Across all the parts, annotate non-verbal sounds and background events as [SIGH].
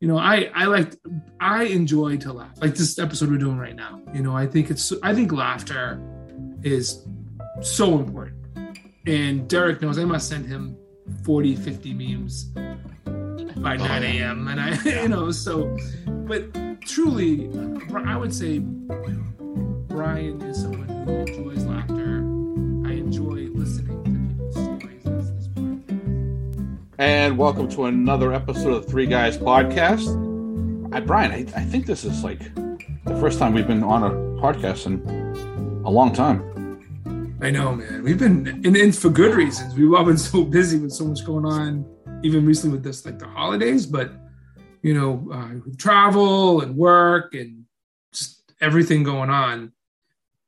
you know, I I like I enjoy to laugh. Like this episode we're doing right now. You know, I think it's I think laughter is so important. And Derek knows I must send him 40, 50 memes by 9 a.m. And I, [LAUGHS] you know, so, but truly, I would say Brian is someone who enjoys laughter. I enjoy listening And welcome to another episode of the Three Guys Podcast. I, Brian, I, I think this is like the first time we've been on a podcast in a long time. I know, man. We've been, and, and for good reasons. We've all been [LAUGHS] so busy with so much going on, even recently with this, like the holidays, but, you know, uh, travel and work and just everything going on.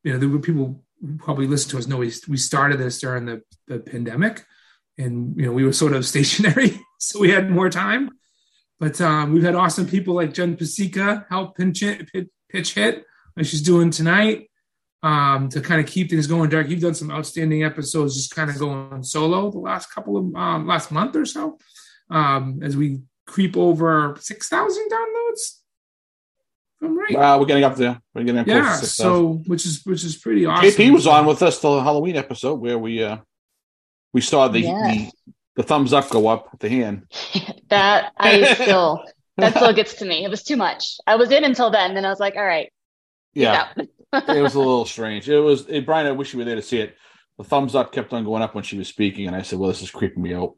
You know, there were people probably listen to us know we, we started this during the, the pandemic and, you know, we were sort of [LAUGHS] stationary, so we had more time. But um, we've had awesome people like Jen Pasica help pinch hit, pitch hit, like she's doing tonight um, to kind of keep things going. Derek, you've done some outstanding episodes, just kind of going solo the last couple of um, last month or so, um, as we creep over six thousand downloads. I'm right. Uh, we're getting up there. We're getting up yeah. to 6,000. So, which is which is pretty awesome. JP was on with us the Halloween episode where we uh we saw the Yeah. the, the thumbs up go up at the hand. [LAUGHS] that I [LAUGHS] still that still gets to me. It was too much. I was in until then, then I was like, all right, Yeah, [LAUGHS] it was a little strange. It was eh, Brian. I wish you were there to see it. The thumbs up kept on going up when she was speaking, and I said, "Well, this is creeping me out."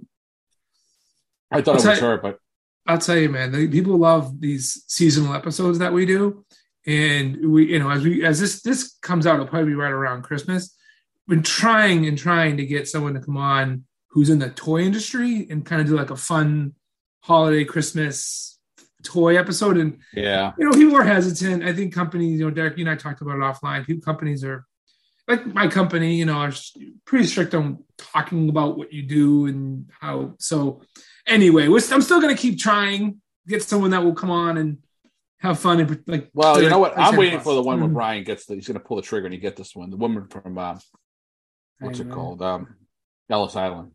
I thought I'll it was tell- her, but I'll tell you, man, the, people love these seasonal episodes that we do. And we, you know, as we as this this comes out, it'll probably be right around Christmas. Been trying and trying to get someone to come on who's in the toy industry and kind of do like a fun holiday Christmas toy episode. And yeah, you know, people are hesitant. I think companies, you know, Derek, you and I talked about it offline. People, companies are like my company, you know, are pretty strict on talking about what you do and how. So, anyway, we're, I'm still going to keep trying get someone that will come on and have fun and like. Well, you know what? I'm waiting for the one where Mm. Brian gets the. He's going to pull the trigger and you get this one. The woman from uh, what's it called? Um, Ellis Island.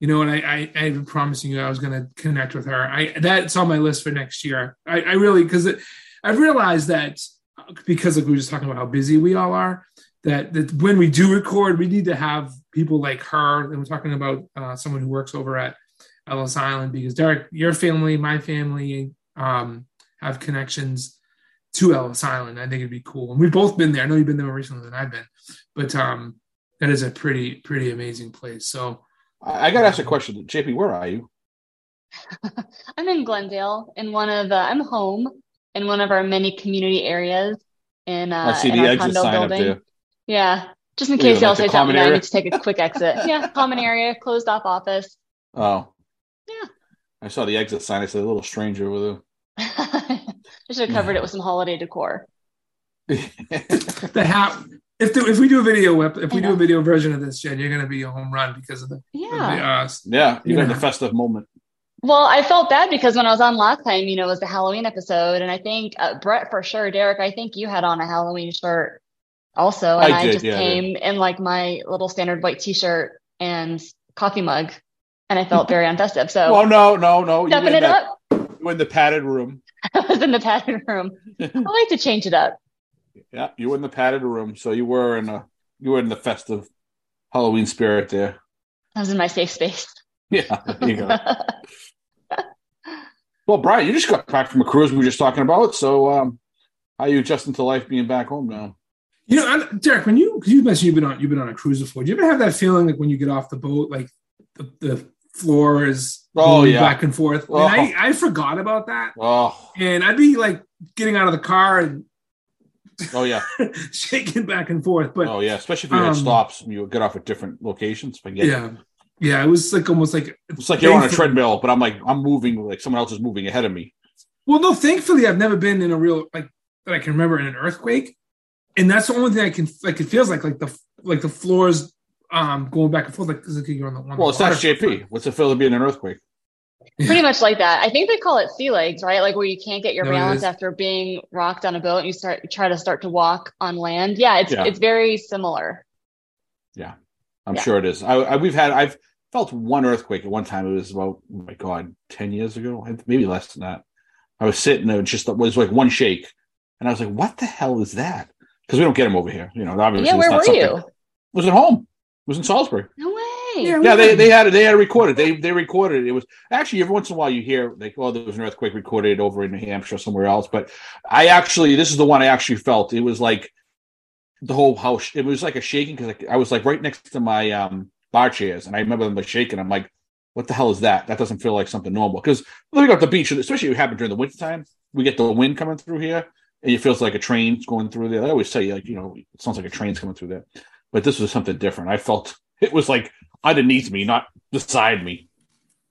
You know, and I, I, I had been promising you I was going to connect with her. I that's on my list for next year. I, I really because I've realized that uh, because like we were just talking about how busy we all are, that that when we do record, we need to have people like her. And we're talking about uh, someone who works over at Ellis Island because Derek, your family, my family, um, have connections to Ellis Island. I think it'd be cool. And we've both been there. I know you've been there more recently than I've been, but um, that is a pretty pretty amazing place. So. I, I got to ask a question. JP, where are you? [LAUGHS] I'm in Glendale in one of uh, I'm home in one of our many community areas in uh I see in the our exit condo sign up building. there. Yeah. Just in What are you, case like y'all the say something, common I need to take a quick exit. [LAUGHS] Yeah, common area, closed off office. Oh, Yeah. I saw the exit sign. I said, "A little stranger over there. [LAUGHS] I should have covered it with some holiday decor. the hat. If the, if we do a video ep- if we do a video version of this, Jen, you're going to be a home run because of the, of the Yeah. uh, yeah, you got Yeah. the festive moment. Well, I felt bad because when I was on last time, you know, it was the Halloween episode, and I think uh, Brett for sure, Derek, I think you had on a Halloween shirt also, and I I, just yeah, I came in like my little standard white T-shirt and coffee mug, and I felt very unfestive. So Well, no, no, no. You were stepping in it that- up, you were in the padded room. [LAUGHS] I was in the padded room. [LAUGHS] I like to change it up. Yeah, you were in the padded room, so you were in a you were in the festive Halloween spirit there. I was in my safe space. [LAUGHS] Yeah, there you go. [LAUGHS] well, Brian, you just got back from a cruise we were just talking about. So, um, how you adjusting to life being back home now? You know, I- Derek, when you 'cause you mentioned you've been on you've been on a cruise before. Do you ever have that feeling like when you get off the boat, like the, the floor is Oh, going yeah. back and forth? Oh. And I I forgot about that, Oh, and I'd be like getting out of the car and oh yeah, [LAUGHS] shaking back and forth. But oh yeah. Especially if you had Um, stops and you get off at different locations. But yeah, yeah, yeah, it was like almost like it's like you're on a treadmill, but I'm like I'm moving like someone else is moving ahead of me. Well, no, thankfully I've never been in a real like that I can remember in an earthquake, and that's the only thing I can like. It feels like like the like the floors um going back and forth like if you're on the one. Well, it's not JP. What's it feel to be in an earthquake? Pretty much like that. I think they call it sea legs, right? Like where you can't get your No, balance after being rocked on a boat and you start you try to start to walk on land. Yeah, it's Yeah. it's very similar. Yeah. I'm Yeah. sure it is. I, I we've had I've felt one earthquake at one time. It was about oh my god, ten years ago, maybe less than that. I was sitting there, just it was like one shake, and I was like, "What the hell is that?" Because we don't get them over here, you know. Obviously, yeah, where were you? It was at home. It was in Salisbury. No Yeah, Yeah, they, they had it. They had it recorded. They they recorded it. It was actually every once in a while you hear like, oh, there was an earthquake recorded over in New Hampshire or somewhere else. But I actually, this is the one I actually felt. It was like the whole house. It was like a shaking because I was like right next to my um bar chairs, and I remember them like shaking. I'm like, what the hell is that? That doesn't feel like something normal. Because living off the beach, especially if it happened during the wintertime, we get the wind coming through here, and it feels like a train's going through there. I always say like, you know, it sounds like a train's coming through there. But this was something different. I felt it was like underneath me, not beside me.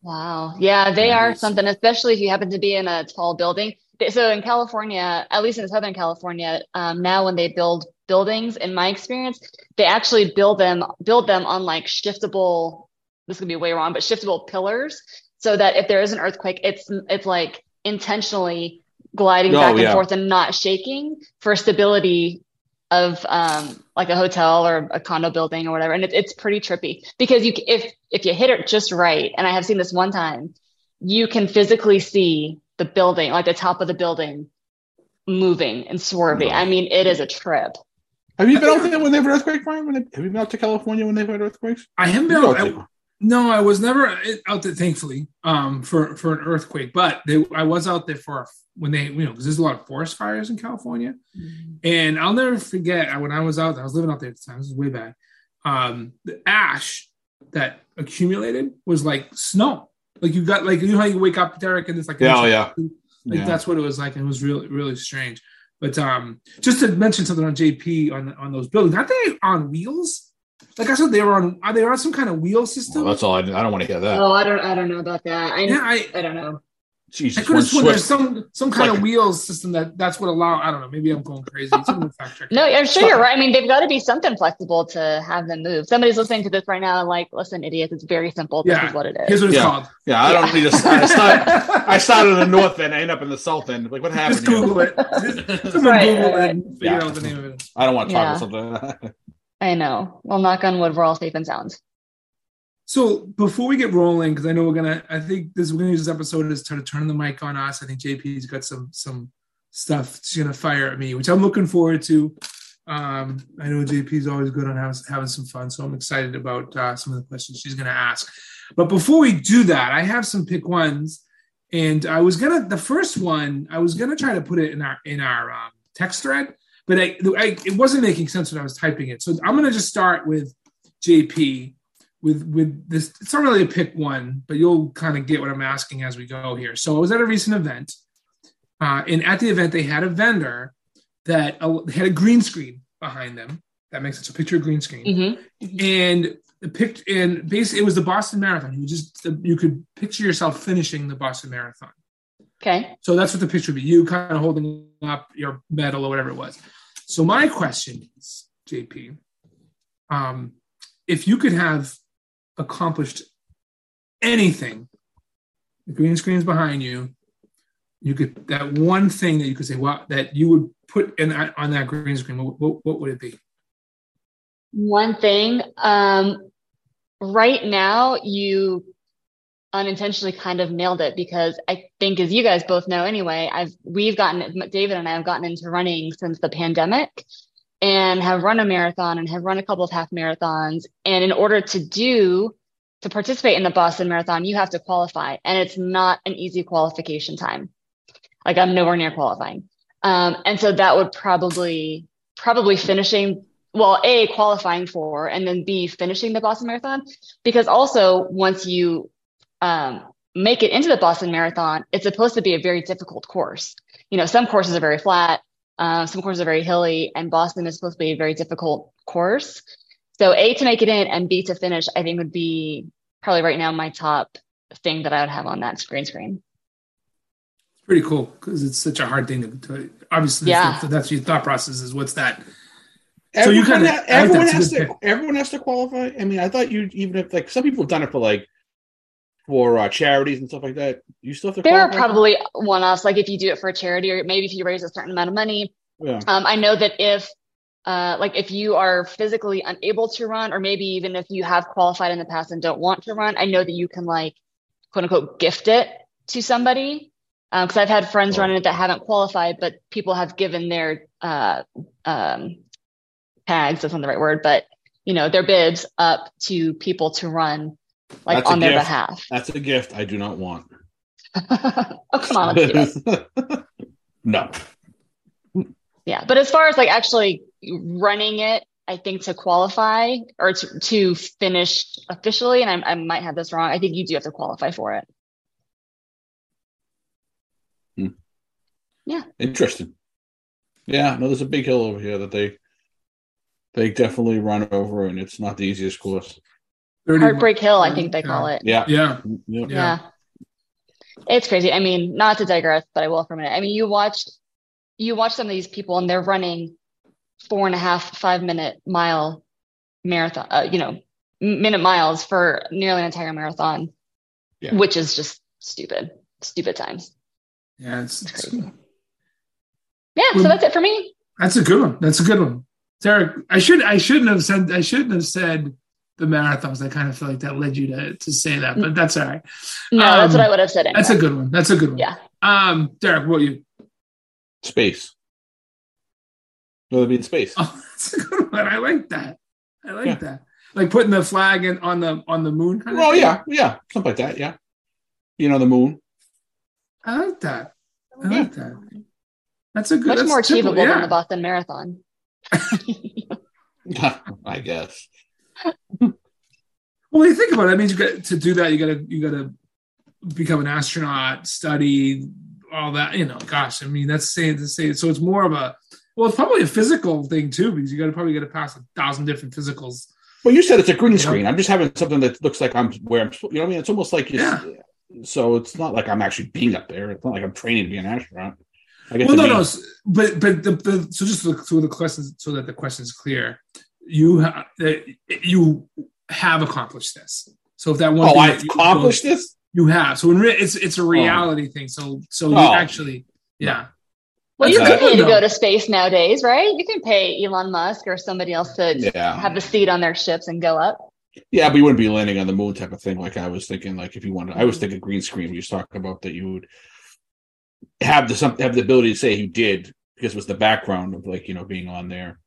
Wow. Yeah, they Yeah, are something, especially if you happen to be in a tall building. So in California, at least in Southern California, um, now when they build buildings, in my experience, they actually build them build them on like shiftable. This could be way wrong, but shiftable pillars, so that if there is an earthquake, it's it's like intentionally gliding Oh, back and yeah. forth and not shaking for stability of um, like a hotel or a condo building or whatever. And it, it's pretty trippy because you if if you hit it just right, and I have seen this one time, you can physically see the building, like the top of the building, moving and swerving. Wow. I mean, it is a trip. Have you been out there when they've had earthquake, Brian? Have you been out to California when they've had earthquakes? I haven't been. out- I- to- no, I was never out there, thankfully, um, for for an earthquake. But they, I was out there for when they, you know, because there's a lot of forest fires in California, and I'll never forget when I was out. there, I was living out there at the time. This is way back. Um, the ash that accumulated was like snow. Like you got like you know how you wake up, Derek, and it's like Yeah, oh, yeah. like Yeah. that's what it was like, and it was really really strange. But um, just to mention something on JP on on those buildings, aren't they on wheels? Like I said, they were on. Are they on some kind of wheel system? Well, that's all. I, I don't want to hear that. Oh, I don't, I don't know about that. I, yeah, I I don't know. Jesus, I could have sworn there's some some kind like- of wheels system that that's what allow. I don't know. Maybe I'm going crazy. Someone fact. No, I'm sure you're right. I mean, they've got to be something flexible to have them move. Somebody's listening to this right now and like, listen, idiots, it's very simple. This Yeah. is what it is. Here's what it's Yeah. called. Yeah, I don't need to. I start, I started in the [LAUGHS] north end. I end up in the south end. Like, what happened? Just here? Google it. Someone Right, Google right, it and figure Yeah. out the name of it. I don't want to talk Yeah. about something. I know. Well, knock on wood, we're all safe and sound. So before we get rolling, because I know we're gonna, I think this we're gonna use this episode as to turn the mic on us. I think JP's got some some stuff she's gonna fire at me, which I'm looking forward to. Um, I know JP's always good on having, having some fun, so I'm excited about uh, some of the questions she's gonna ask. But before we do that, I have some pick ones, and I was gonna the first one I was gonna try to put it in our in our um, text thread, but I, I it wasn't making sense when I was typing it. So I'm gonna just start with JP with with this. It's not really a pick one but you'll kind of get what i'm asking as we go here. So i was at a recent event uh, and at the event they had a vendor that uh, had a green screen behind them. That makes it A picture of green screen. Hmm and the pic and basically it was the boston marathon. You just you could picture yourself finishing the boston marathon Okay. so that's what the picture would be you kind of holding up your medal or whatever it was. So my question is, JP, um, if you could have accomplished anything, the green screen's behind you, you could that one thing that you could say, wow, that you would put in on that green screen, what, what, what would it be? One thing, um, right now you unintentionally kind of nailed it because I think, as you guys both know anyway, I've we've gotten David and I have gotten into running since the pandemic and have run a marathon and have run a couple of half marathons. And in order to do to participate in the Boston Marathon, you have to qualify, and it's not an easy qualification time. Like I'm nowhere near qualifying, um, and so that would probably probably finishing well, A, qualifying for, and then B, finishing the Boston Marathon. Because also, once you um, make it into the Boston Marathon, it's supposed to be a very difficult course. You know, some courses are very flat, uh, some courses are very hilly, and Boston is supposed to be a very difficult course. So, A, to make it in, and B, to finish, I think would be probably right now my top thing that I would have on that green screen. It's pretty cool because it's such a hard thing to, to obviously Yeah. that's, that's your thought process is what's that So Everyone, you kinda- ha- I like everyone has It's a to. Everyone has to qualify. I mean, I thought you even if like some people have done it for like for uh, charities and stuff like that. You still have to. There are probably one offs, like if you do it for a charity or maybe if you raise a certain amount of money, Yeah. Um, I know that if, uh, like, if you are physically unable to run, or maybe even if you have qualified in the past and don't want to run, I know that you can like, quote unquote, gift it to somebody. because I've had friends Oh. running it that haven't qualified, but people have given their uh, um, tags. That's not the right word, but you know their bibs up to people to run like That's on their gift. behalf. That's a gift I do not want. [LAUGHS] oh come on, let's do it. [LAUGHS] no. Yeah, but as far as like actually running it, I think to qualify or to, to finish officially, and I, I might have this wrong. I think you do have to qualify for it. Hmm. Yeah. Interesting. Yeah, no, there's a big hill over here that they they definitely run over, and it's not the easiest course. 30 Heartbreak Hill, I think they call it. Yeah, Yeah. yeah. Yeah. Yeah. It's crazy. I mean, not to digress, but I will for a minute. I mean, you watch you watch some of these people and they're running four and a half, five minute mile marathon, uh, you know, minute miles for nearly an entire marathon, Yeah. which is just stupid, stupid times. Yeah, it's, it's crazy. Yeah, so that's it for me. that's a good one. That's a good one. Derek, I should I shouldn't have said I shouldn't have said the marathons. I kind of feel like that led you to to say that, but that's all right. No, that's Um, what I would have said. Anyway. That's a good one. That's a good one. Yeah. Um, Derek, what you? Space. No, be in space. [LAUGHS] Oh, that's a good one. I like that. I like Yeah. that. Like putting the flag in on the on the moon. Kind of Oh thing. yeah, yeah, something like that. Yeah, you know the moon. I like that. I Yeah. like that. That's a good. Much that's more simple, achievable yeah. than the Boston Marathon. [LAUGHS] [LAUGHS] I guess. Well, when you think about it, that means you got to do that. You got to you got to become an astronaut, study all that. You know, gosh, I mean, that's saying to say. So it's more of a well, it's probably a physical thing too, because you got to probably got to pass a thousand different physicals. Well, you said it's a green screen. I'm just having something that looks like I'm where I'm. You know what I mean? It's almost like it's. Yeah. So it's not like I'm actually being up there. It's not like I'm training to be an astronaut. I get Well, no, be- no, but but the, the so just so the, so the questions so that the question is clear, you ha- that you have accomplished this. So if that one, Oh, thing I've that you- accomplished this. You have. So in re- it's it's a oh. reality thing. So so you Oh. actually, yeah. Well, you can pay to go to space nowadays, right? You can pay Elon Musk or somebody else to Yeah. have the seat on their ships and go up. Yeah, but you wouldn't be landing on the moon type of thing. Like I was thinking, like if you wanted, I was thinking green screen. We was talking about that you would have the some have the ability to say you did because it was the background of like you know being on there.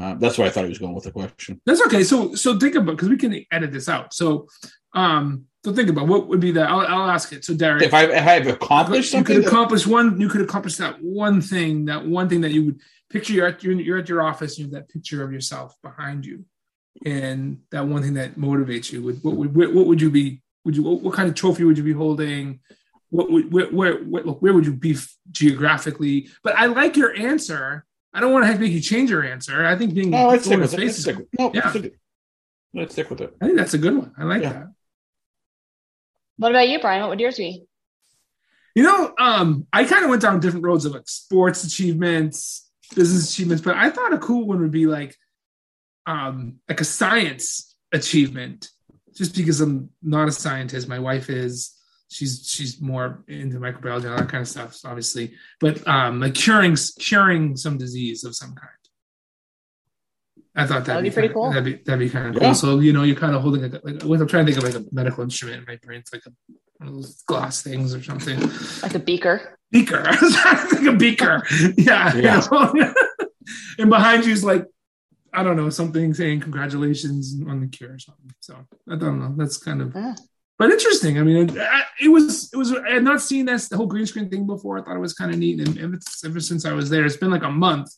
Uh, that's why I thought he was going with the question. That's okay. So so think about because we can edit this out. So um so think about what would be that. I'll, I'll ask it. So Derek, If I if I've accomplished you something, could that- accomplish one. You could accomplish that one thing. That one thing that you would picture. You're at you're, you're at your office. You have that picture of yourself behind you, and that one thing that motivates you. Would what would what, what would you be? Would you what, what kind of trophy would you be holding? What would where where where, look, where would you be geographically? But I like your answer. I don't want to have to make you change your answer. I think being no, let's stick with to it. Let's space- stick with, no, Yeah. let's stick, let's stick with it. I think that's a good one. I like Yeah. that. What about you, Brian? What would yours be? You know, um, I kind of went down different roads of like sports achievements, business achievements, but I thought a cool one would be like, um, like a science achievement. Just because I'm not a scientist, my wife is. She's she's more into microbiology and all that kind of stuff, obviously. But um, like curing curing some disease of some kind. I thought that'd, That'd be be pretty kinda- cool. That'd be that'd be kind of Yeah. cool. So you know, you're kind of holding like, a, like I'm trying to think of like a medical instrument in my brain. It's like a, one of those glass things or something Like a beaker? beaker. [LAUGHS] I was trying to think of beaker. Yeah. you Yeah. know? [LAUGHS] and behind you is like, I don't know, something saying congratulations on the cure or something. So I don't know. That's kind of, Ah. But interesting. I mean, it, I- it was, it was, I had not seen this, the whole green screen thing before. I thought it was kind of neat. And ever, ever since I was there, it's been like a month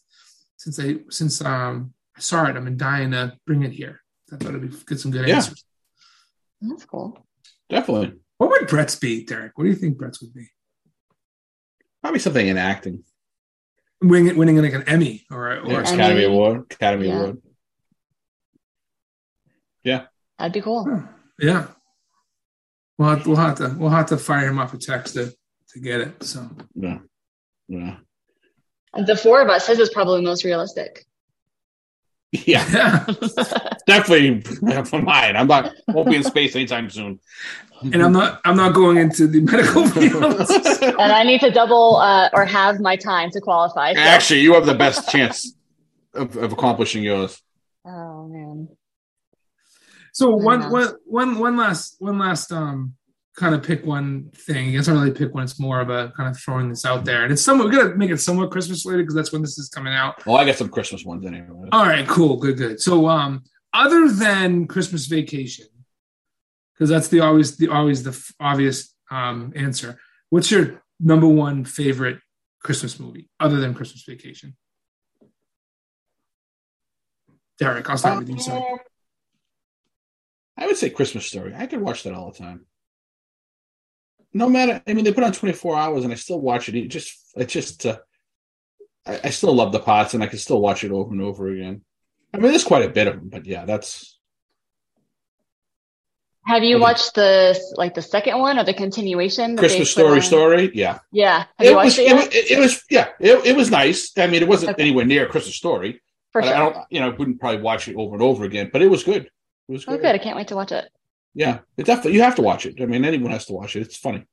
since I, since um, I saw it. I've been dying to bring it here. I thought it'd be, get some good Yeah. answers. That's cool. Definitely, What would Brett's be, Derek? What do you think Brett's would be? probably something in acting. Winning, winning like an Emmy or, or Yeah, Emmy. Academy Award. Academy Yeah. Award. Yeah. That'd be cool. Yeah. We'll have, we'll have to we'll have to fire him off a text to, to get it. So Yeah, yeah, The four of us, his is probably most realistic. yeah. yeah. [LAUGHS] Definitely [LAUGHS] for mine. I'm not won't be in space anytime soon. And I'm not I'm not going into the medical [LAUGHS] field. and I need to double uh, or have my time to qualify. so- Actually, you have the best chance of, of accomplishing yours. Oh man. So one know. one one one last one last um kind of pick one thing. i It's not really pick one. It's more of a kind of throwing this out there, and it's somewhat. We're gonna make it somewhat Christmas related because that's when this is coming out. Oh, I got some Christmas ones anyway. All right, cool, good, good. So, um, other than Christmas Vacation, because that's the always the always the f- obvious um answer. What's your number one favorite Christmas movie other than Christmas Vacation? Derek, I'll start with you. Sorry. I would say Christmas Story. I could watch that all the time. No matter, I mean, they put on 24 hours and I still watch it. It just, it just, uh, I, I still love the parts and I can still watch it over and over again. I mean, there's quite a bit of them, but yeah, that's, Have you watched the like the second one or the continuation? Christmas Story on? story. Yeah. Yeah. Have It you watched was, it it, was, it, was, yeah, it, it was nice. I mean, it wasn't Okay. anywhere near Christmas Story. For sure. I don't, you know, I wouldn't probably watch it over and over again, but it was good. It was Oh, good. good. I can't wait to watch it. Yeah, it definitely you have to watch it. I mean, anyone has to watch it. It's funny.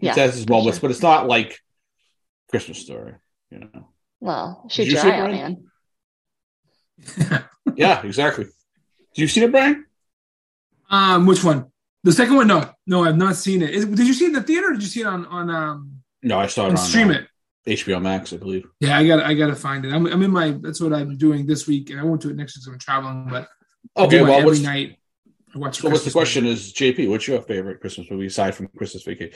Yeah, it has its for moments, sure. but it's not like Christmas Story. You know. Well, shoot you your eye out, man. [LAUGHS] Yeah, exactly. Do you see it, Brian? um, which one? The second one? No, no, I've not seen it. Is, did you see it in the theater? or Did you see it on on um No, I saw it on on stream uh, it? HBO Max, I believe. Yeah, I got I got to find it. I'm I'm in my. That's what I'm doing this week, and I won't do it next week because I'm traveling. But I Okay, well, every what's, night. I watch. so what's the Christmas question? Is JP? What's your favorite Christmas movie aside from Christmas Vacation?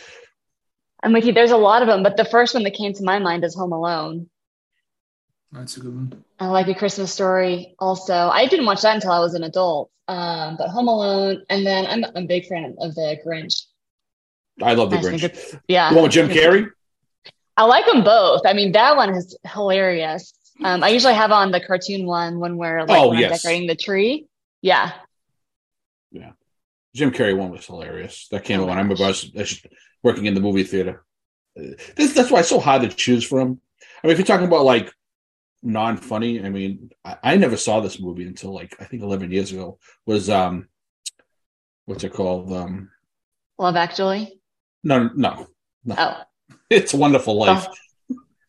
I'm with you. There's a lot of them, but the first one that came to my mind is Home Alone. That's a good one. I like a Christmas story also. I didn't watch that until I was an adult. Um, but Home Alone, and then I'm, I'm a big fan of the Grinch. I love the I Grinch. yeah. The one with Jim Carrey. I like them both. I mean, that one is hilarious. Um, I usually have on the cartoon one when we're like Oh, when I'm decorating the tree. Yeah, Yeah. Jim Carrey one was hilarious. That came Oh I remember I was, I was working in the movie theater. This, that's why it's so hard to choose from. I mean, if you're talking about like non-funny, I mean, I, I never saw this movie until like I think 11 years ago. Was um, what's it called? Um, Love Actually. no, no, Oh, [LAUGHS] it's a Wonderful Life. oh.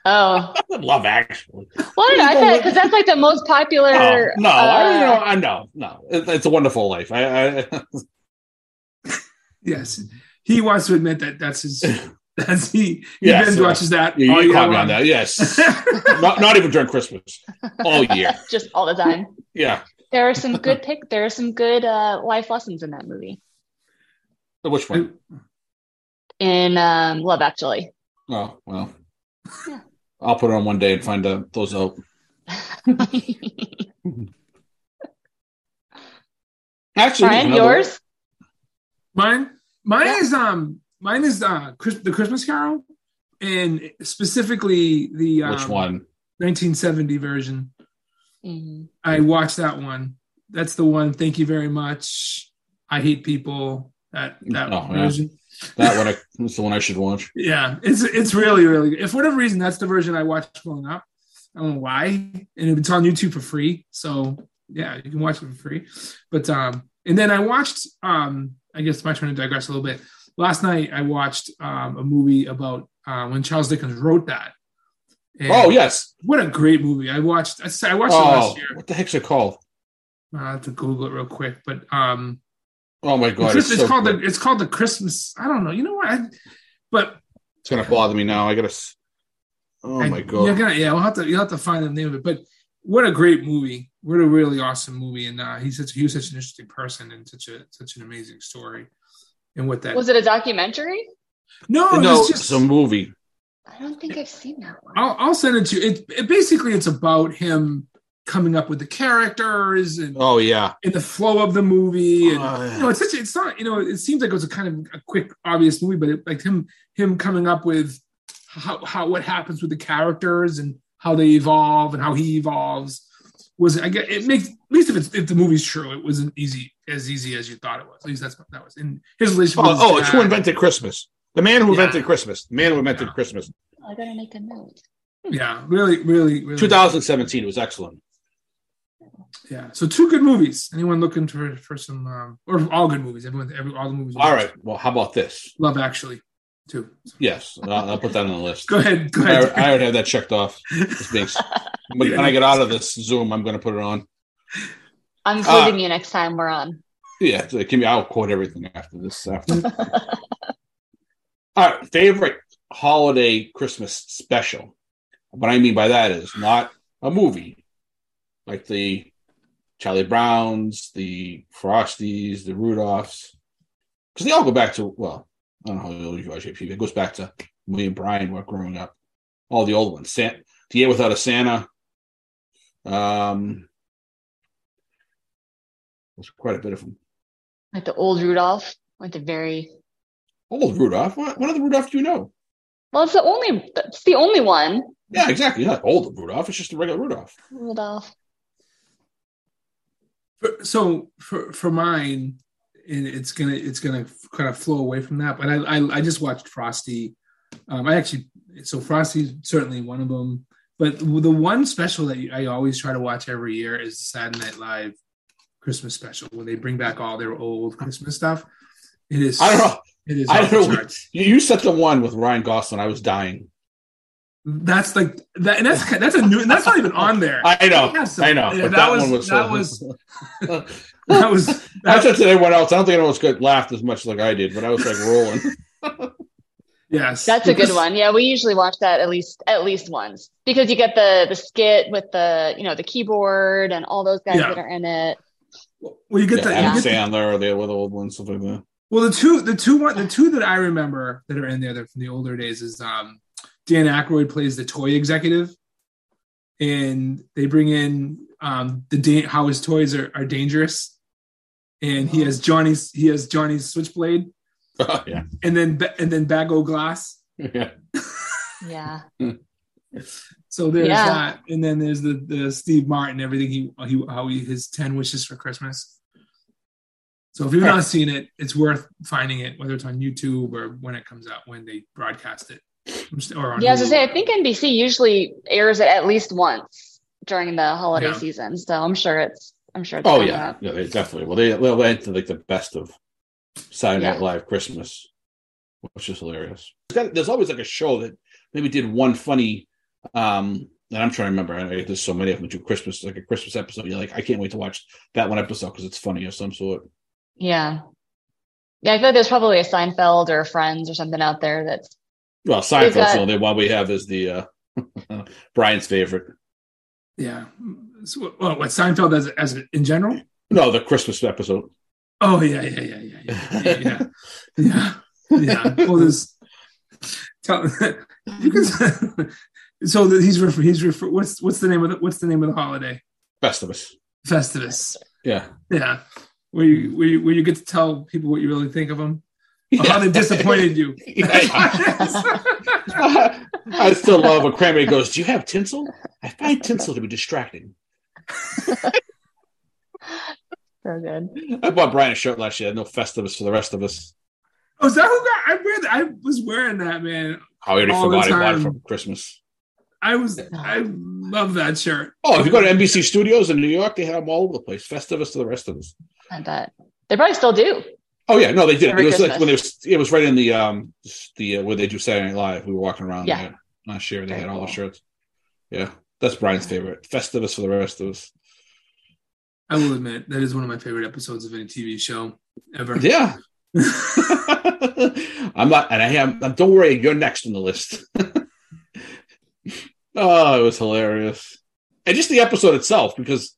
Love Actually. Well, I, know, I thought because that's like the most No, popular. no, I, you know, uh, I know, no, it, it's a Wonderful Life. I, I [LAUGHS] Yes, he wants to admit that that's his. [LAUGHS] That's he. He Yes, binge uh, watches that. you, all you year caught me on that. Yes, [LAUGHS] not, not even during Christmas, all year. just all the time. Yeah. There are some good pick. There are some good uh, life lessons in that movie. Which one? In um, Love Actually. Oh well, Yeah. I'll put it on one day and find out those out. [LAUGHS] Actually, Brian, another- yours? Mine, mine Yeah. is um, mine is uh, Chris, the Christmas Carol, and specifically the um, Which one? 1970 version. Mhm. I watched that one. That's the one. Thank you very much. I hate people. That that Oh, yeah. That one. I, that's the one I should watch. Yeah, it's it's really really good. If for whatever reason that's the version I watched growing up. I don't know why, and it's on YouTube for free. So yeah, you can watch it for free. But um, and then I watched um, I guess my turn to digress a little bit. Last night I watched um a movie about uh, when Charles Dickens wrote that. And Oh yes. what a great movie! I watched. I watched it Oh, last year. what the heck's it called? I have to Google it real quick, but um, Oh my god, Chris- it's, it's, so called good. the it's called the Christmas. I don't know. You know what? I, but It's gonna bother me now. I gotta. Oh I- my god. You're gonna, yeah, we'll have to you'll have to find the name of it. But what a great movie! What a really awesome movie, and uh, he's such he was such an interesting person and such a such an amazing story. And what that Was it a documentary? no, no, it's just it's a movie. I don't think I've seen that one. I'll, I'll send it to you. It, it basically it's about him coming up with the characters and, Oh yeah. and the flow of the movie and Oh, yeah. you know it's such it's not you know it seems like it was a kind of a quick obvious movie but it, like him him coming up with how, how what happens with the characters and how they evolve and how he evolves was I guess it makes at least if it's if the movie's true it wasn't easy as easy as you thought it was at least that's what that was in his relationship Oh, oh, it's who invented Christmas. The man who Yeah. invented Christmas. The man who invented Yeah. Christmas. Oh, I gotta make a note. yeah really really really 2017 was excellent. Yeah so two good movies anyone looking for for some um, or all good movies everyone every all the movies All right. Well, how about this? love actually too Yes, I'll, I'll put that on the list. [LAUGHS] go ahead go I, ahead I already have that checked off. This being- [LAUGHS] when I get out of this Zoom, I'm going to put it on. I'm Ah. including you next time we're on. Yeah, so give me. I'll quote everything after this. After [LAUGHS] All right, favorite holiday Christmas special. What I mean by that is not a movie like the Charlie Browns, the Frosties, the Rudolphs, because they all go back to well, I don't know how old you are, JP. It goes back to me and Brian were growing up. All the old ones. Santa, the Year Without a Santa. Um, there's quite a bit of them. Like the old Rudolph, like the very Old Rudolph. What, what other Rudolph do you know? well, it's the only it's the only one. Yeah, exactly. Not old Rudolph. It's just a regular Rudolph. Rudolph. For- So for for mine, and it's gonna it's gonna kind of flow away from that. But I I, I just watched Frosty. Um, I actually so Frosty's certainly one of them. But the one special that I always try to watch every year is the Saturday Night Live Christmas special when they bring back all their old Christmas stuff. It is I don't know. It is I don't know. You, you set the one with Ryan Gosling. I was dying. That's like that, and that's that's a new. And that's not even on there. [LAUGHS] I know. Yeah, I know. yeah, but that that, was- one was that so, was- [LAUGHS] [LAUGHS] That was I that, said to everyone else, I don't think anyone else good laughed as much like I did, but I was like rolling. yes. That's a good one. Yeah, we usually watch that at least at least once because you get the the skit with the you know the keyboard and all those guys Yeah. that are in it. Well, you get yeah, the, you Adam get Sandler or the other old ones, stuff like that. Well, the two, the two, one, the two that I remember that are in there that from the older days is um, Dan Aykroyd plays the toy executive, and they bring in um, the da- how his toys are, are dangerous, and he has Johnny's he has Johnny's switchblade, oh, yeah. and then and then Bag O Glass. Yeah. [LAUGHS] Yeah. So there's Yeah. that, and then there's the the Steve Martin everything he he how he his ten wishes for Christmas. So if you've not seen it, it's worth finding it, whether it's on YouTube or when it comes out when they broadcast it. Or on Yeah, as I say, I think NBC usually airs it at least once during the holiday Yeah. season. So I'm sure it's I'm sure it's Oh yeah. up. Yeah, they definitely. Well, they they'll enter like the best of Saturday Night Live Christmas, which is hilarious. There's got- There's always like a show that maybe did one funny. um and I'm trying to remember. I know there's so many of them do Christmas, like a Christmas episode. You're like, I can't wait to watch that one episode because it's funny of some sort. Yeah. Yeah, I feel like there's probably a Seinfeld or a Friends or something out there that's Well, Seinfeld's got- the only one we have is the uh [LAUGHS] Brian's favorite. yeah. So, well, what Seinfeld as as in general? No, the Christmas episode. Oh yeah, yeah, yeah, yeah, yeah, yeah, yeah, yeah. [LAUGHS] yeah. Well, there's tell, you can. So he's refer, he's refer, what's what's the name of the what's the name of the holiday? Festivus. Festivus. Yeah. Yeah, where you where you, where you get to tell people what you really think of them, or how they disappointed you. I still love when Cranberry goes, Do you have tinsel? I find tinsel to be distracting. so good. I bought Brian a shirt last year. No Festivus for the rest of us. Oh, is that who got? I wear that. I was wearing that, man. Oh, I already All forgot I bought it time. for Christmas. I was. I love that shirt. Oh, if you go to NBC Studios in New York, they have them all over the place. Festivus to the rest of us. I bet. They probably still do. Oh yeah, no, they did. Every it was like when it was. It was right in the um the uh, where they do Saturday Night Live. We were walking around Yeah. there last year. They Very had all the shirts. Yeah, that's Brian's favorite. Festivus for the rest of us. I will admit that is one of my favorite episodes of any TV show ever. Yeah. [LAUGHS] I'm not, and I am. Don't worry, you're next on the list. [LAUGHS] oh, it was hilarious, and just the episode itself because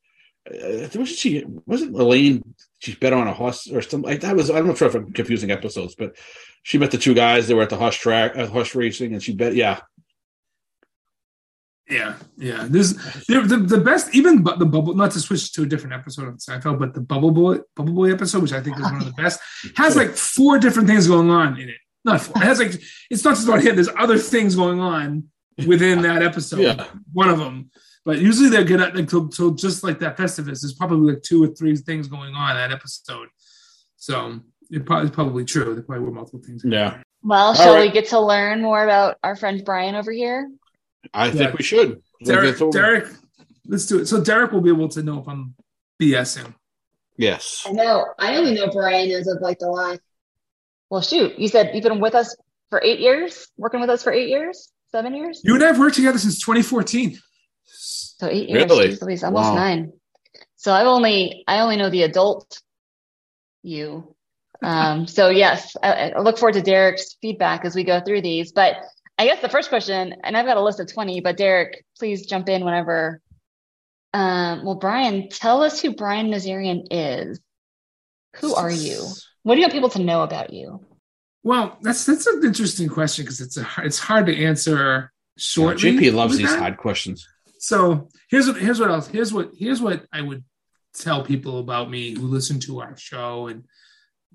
uh, wasn't she? Wasn't Elaine? She bet on a horse or something. Like, that was. I'm not sure if I'm confusing episodes, but she met the two guys. They were at the horse track, uh, horse racing, and she bet. Yeah, Yeah, yeah. There's the, the, the best, even bu- the bubble. Not to switch to a different episode of Seinfeld, but the Bubble Boy, Bubble Boy episode, which I think is one of the best, has like four different things going on in it. Not four. It has like it's not just about him. There's other things going on within that episode. Yeah. One of them, but usually they're good at like so, so just like that Festivus. There's probably like two or three things going on that episode. So it probably, it's probably true. There probably were multiple things. yeah. Well, shall right. we get to learn more about our friend Brian over here? I think we should. Derek, That's over. Derek, let's do it. So Derek will be able to know if I'm BSing. Yes. I know. I only know Brian as of like the last. Well, shoot, you said you've been with us for eight years, working with us for eight years, seven years. You and I have worked together since 2014. So eight years, Really? geez Louise, almost Wow. nine. So I've only I only know the adult you. Um, so yes, I, I look forward to Derek's feedback as we go through these. But I guess the first question, and I've got a list of 20, but Derek, please jump in whenever. Um, well, Brian, tell us who Brian Nazarian is. Who are you? What do you want people to know about you? Well, that's that's an interesting question because it's a it's hard to answer shortly. JP loves these that. hard questions. So here's what here's what else here's what here's what I would tell people about me who listen to our show and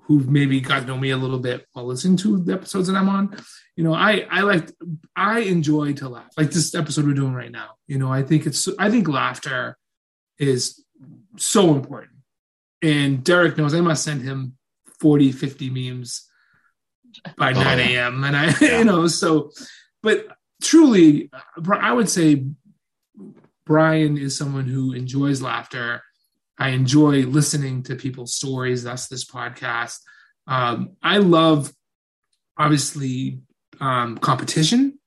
who've maybe got to know me a little bit while listening to the episodes that I'm on. You know, I I like I enjoy to laugh. Like this episode we're doing right now. You know, I think it's I think laughter is so important. And Derek knows I must send him 40, 50 memes by 9 a.m. And I, [LAUGHS] Yeah. you know, so, but truly, I would say Brian is someone who enjoys laughter. I enjoy listening to people's stories. That's this podcast. Um, I love, obviously, um, competition.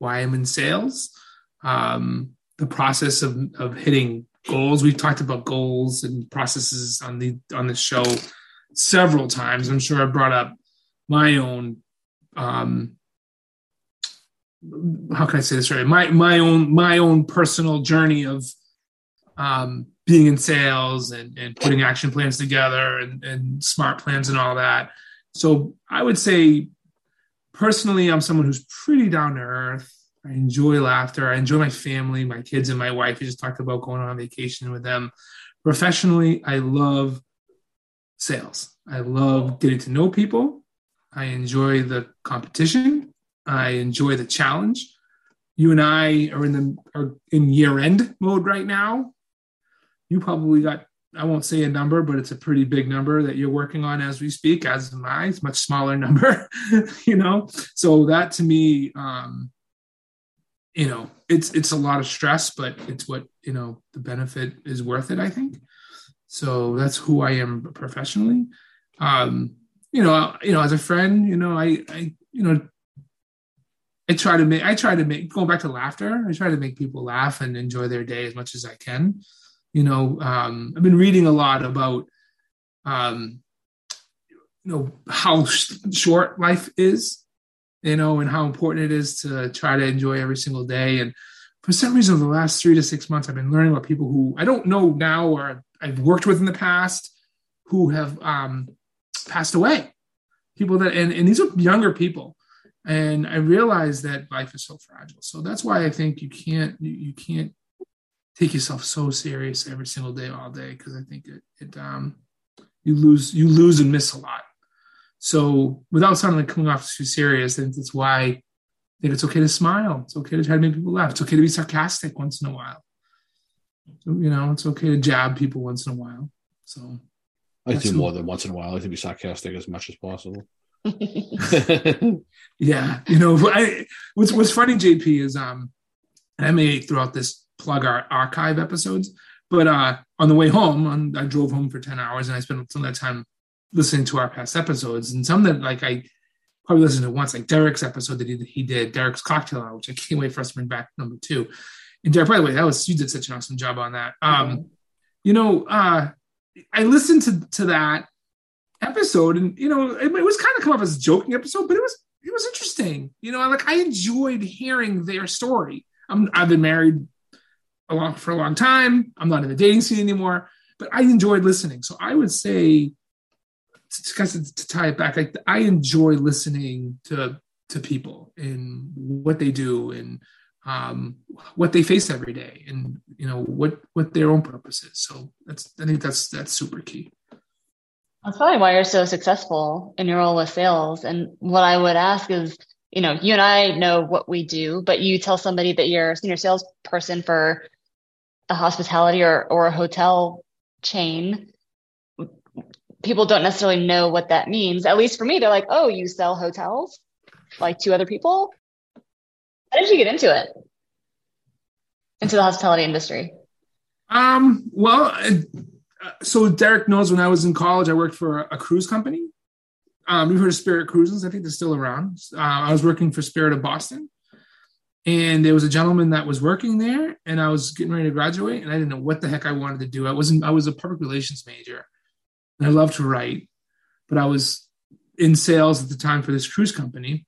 Why I'm in sales. Um, the process of of hitting goals. We've talked about goals and processes on the on the show several times. I'm sure I brought up my own um how can I say this right? My my own my own personal journey of um being in sales and, and putting action plans together and, and smart plans and all that. So I would say personally I'm someone who's pretty down to earth. I enjoy laughter. I enjoy my family, my kids and my wife. We just talked about going on vacation with them. Professionally, I love sales. I love getting to know people. I enjoy the competition. I enjoy the challenge. You and I are in the are in year end mode right now. You probably got I won't say a number, but it's a pretty big number that you're working on as we speak. As am I. It's much smaller [LAUGHS] number, you know. So that to me, um, you know, it's it's a lot of stress, but it's what you know the benefit is worth it. I think. So that's who I am professionally. Um, you know, you know, as a friend, you know, I, I, you know, I try to make, I try to make, going back to laughter, I try to make people laugh and enjoy their day as much as I can. You know, um, I've been reading a lot about, um, you know, how sh- short life is, you know, and how important it is to try to enjoy every single day. And for some reason, the last three to six months, I've been learning about people who I don't know now or I've worked with in the past who have um, passed away. People that, and, and these are younger people. And I realize that life is so fragile. So that's why I think you can't, you, can't take yourself so serious every single day, all day, because I think it, it, um, you lose, you lose and miss a lot. So without sounding like coming off too serious, I think that's why I think it's okay to smile. It's okay to try to make people laugh. It's okay to be sarcastic once in a while. You know, it's okay to jab people once in a while. So I do more than once in a while. I like to be sarcastic as much as possible. [LAUGHS] yeah, you know, I, what's what's funny, JP, is um, I may throughout this plug our archive episodes, but uh, on the way home, on, I drove home for ten hours, and I spent some of that time listening to our past episodes, and some that like I probably listened to once, like Derek's episode that he, he did, Derek's cocktail hour, which I can't wait for us to bring back number two. And Derek, by the way, that was you did such an awesome job on that. Um, you know, uh, I listened to to that episode, and you know, it, it was kind of come off as a joking episode, but it was it was interesting. You know, like I enjoyed hearing their story. I'm I've been married a long for a long time. I'm not in the dating scene anymore, but I enjoyed listening. So I would say, to, to, to tie it back, like I enjoy listening to to people and what they do and um, what they face every day, and you know what what their own purpose is. So that's I think that's that's super key. That's probably why you're so successful in your role with sales. And what I would ask is, you know, you and I know what we do, but you tell somebody that you're a senior salesperson for a hospitality or, or a hotel chain. People don't necessarily know what that means. At least for me, they're like, oh, you sell hotels like to other people? How did you get into it? Into the hospitality industry? Um, well, so Derek knows when I was in college, I worked for a, cruise company. Um, you've heard of Spirit Cruises? I think they're still around. Uh, I was working for Spirit of Boston, and there was a gentleman that was working there, and I was getting ready to graduate, and I didn't know what the heck I wanted to do. I wasn't. I was a public relations major, and I love to write, but I was in sales at the time for this cruise company.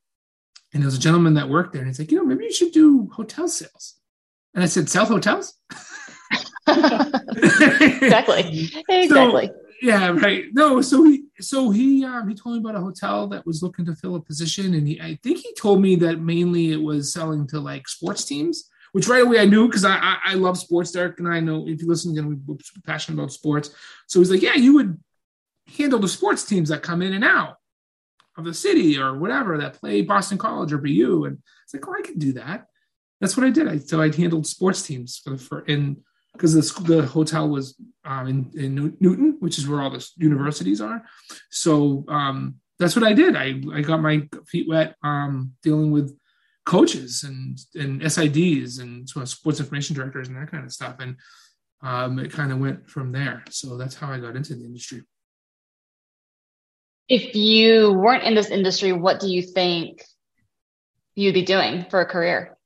And there was a gentleman that worked there, and he's like, you know, maybe you should do hotel sales. And I said, sell hotels? [LAUGHS] exactly. [LAUGHS] Exactly. So, yeah, right. No, so he so he um, he told me about a hotel that was looking to fill a position, and he I think he told me that mainly it was selling to like sports teams, which right away I knew because I, I, I love sports, Derek, and I know if you listen, again, we're passionate about sports. So he's like, yeah, you would handle the sports teams that come in and out of the city or whatever that play Boston College or BU, and it's like, oh, I can do that. That's what I did. I so I handled sports teams for the for in because the the hotel was um, in, in Newton, which is where all the universities are. So um, that's what I did. I, I got my feet wet um, dealing with coaches and and SIDs and sort of sports information directors and that kind of stuff. And um, it kind of went from there. So that's how I got into the industry. If you weren't in this industry, what do you think you'd be doing for a career?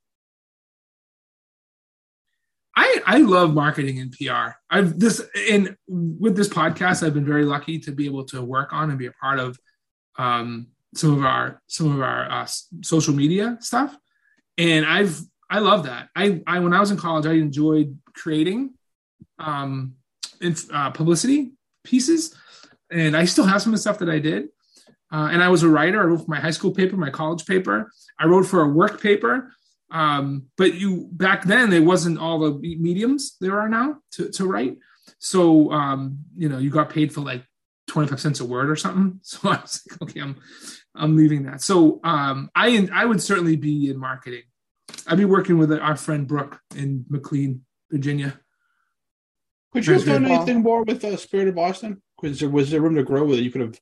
I, I love marketing and PR. I've this and with this podcast, I've been very lucky to be able to work on and be a part of um, some of our some of our uh, social media stuff. And I've I love that. I, I when I was in college, I enjoyed creating um, inf- uh, publicity pieces, and I still have some of the stuff that I did. Uh, and I was a writer. I wrote for my high school paper, my college paper. I wrote for a work paper. Um, but you back then there wasn't all the mediums there are now to, to write. So um, you know, you got paid for like 25 cents a word or something. [LAUGHS] So I was like, okay, I'm I'm leaving that. So um, I I would certainly be in marketing. I'd be working with our friend Brooke in McLean, Virginia. Could you have done anything more with uh, Spirit of Boston? Was there was there room to grow with it? You could have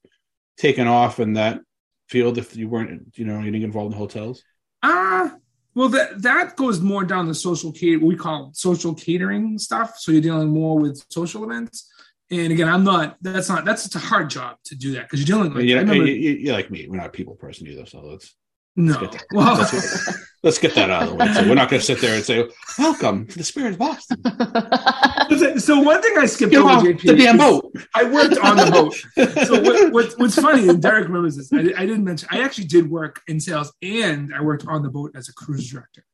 taken off in that field if you weren't, you know, getting involved in hotels. Ah, uh, well, that that goes more down the social cater we call social catering stuff. So you're dealing more with social events. And again, I'm not. That's not. That's it's a hard job to do that because you're dealing. Like, yeah, remember, you, are like me. We're not a people person either. So let's no. Let's get, well, [LAUGHS] let's, get, that out of the way. So we're not going to sit there and say, "Welcome to the Spirit of Boston." so one thing I skipped Get over, JP, the damn boat. I worked on the boat. So what, what, what's funny, and Derek remembers this. I, I, didn't mention. I actually did work in sales, and I worked on the boat as a cruise director.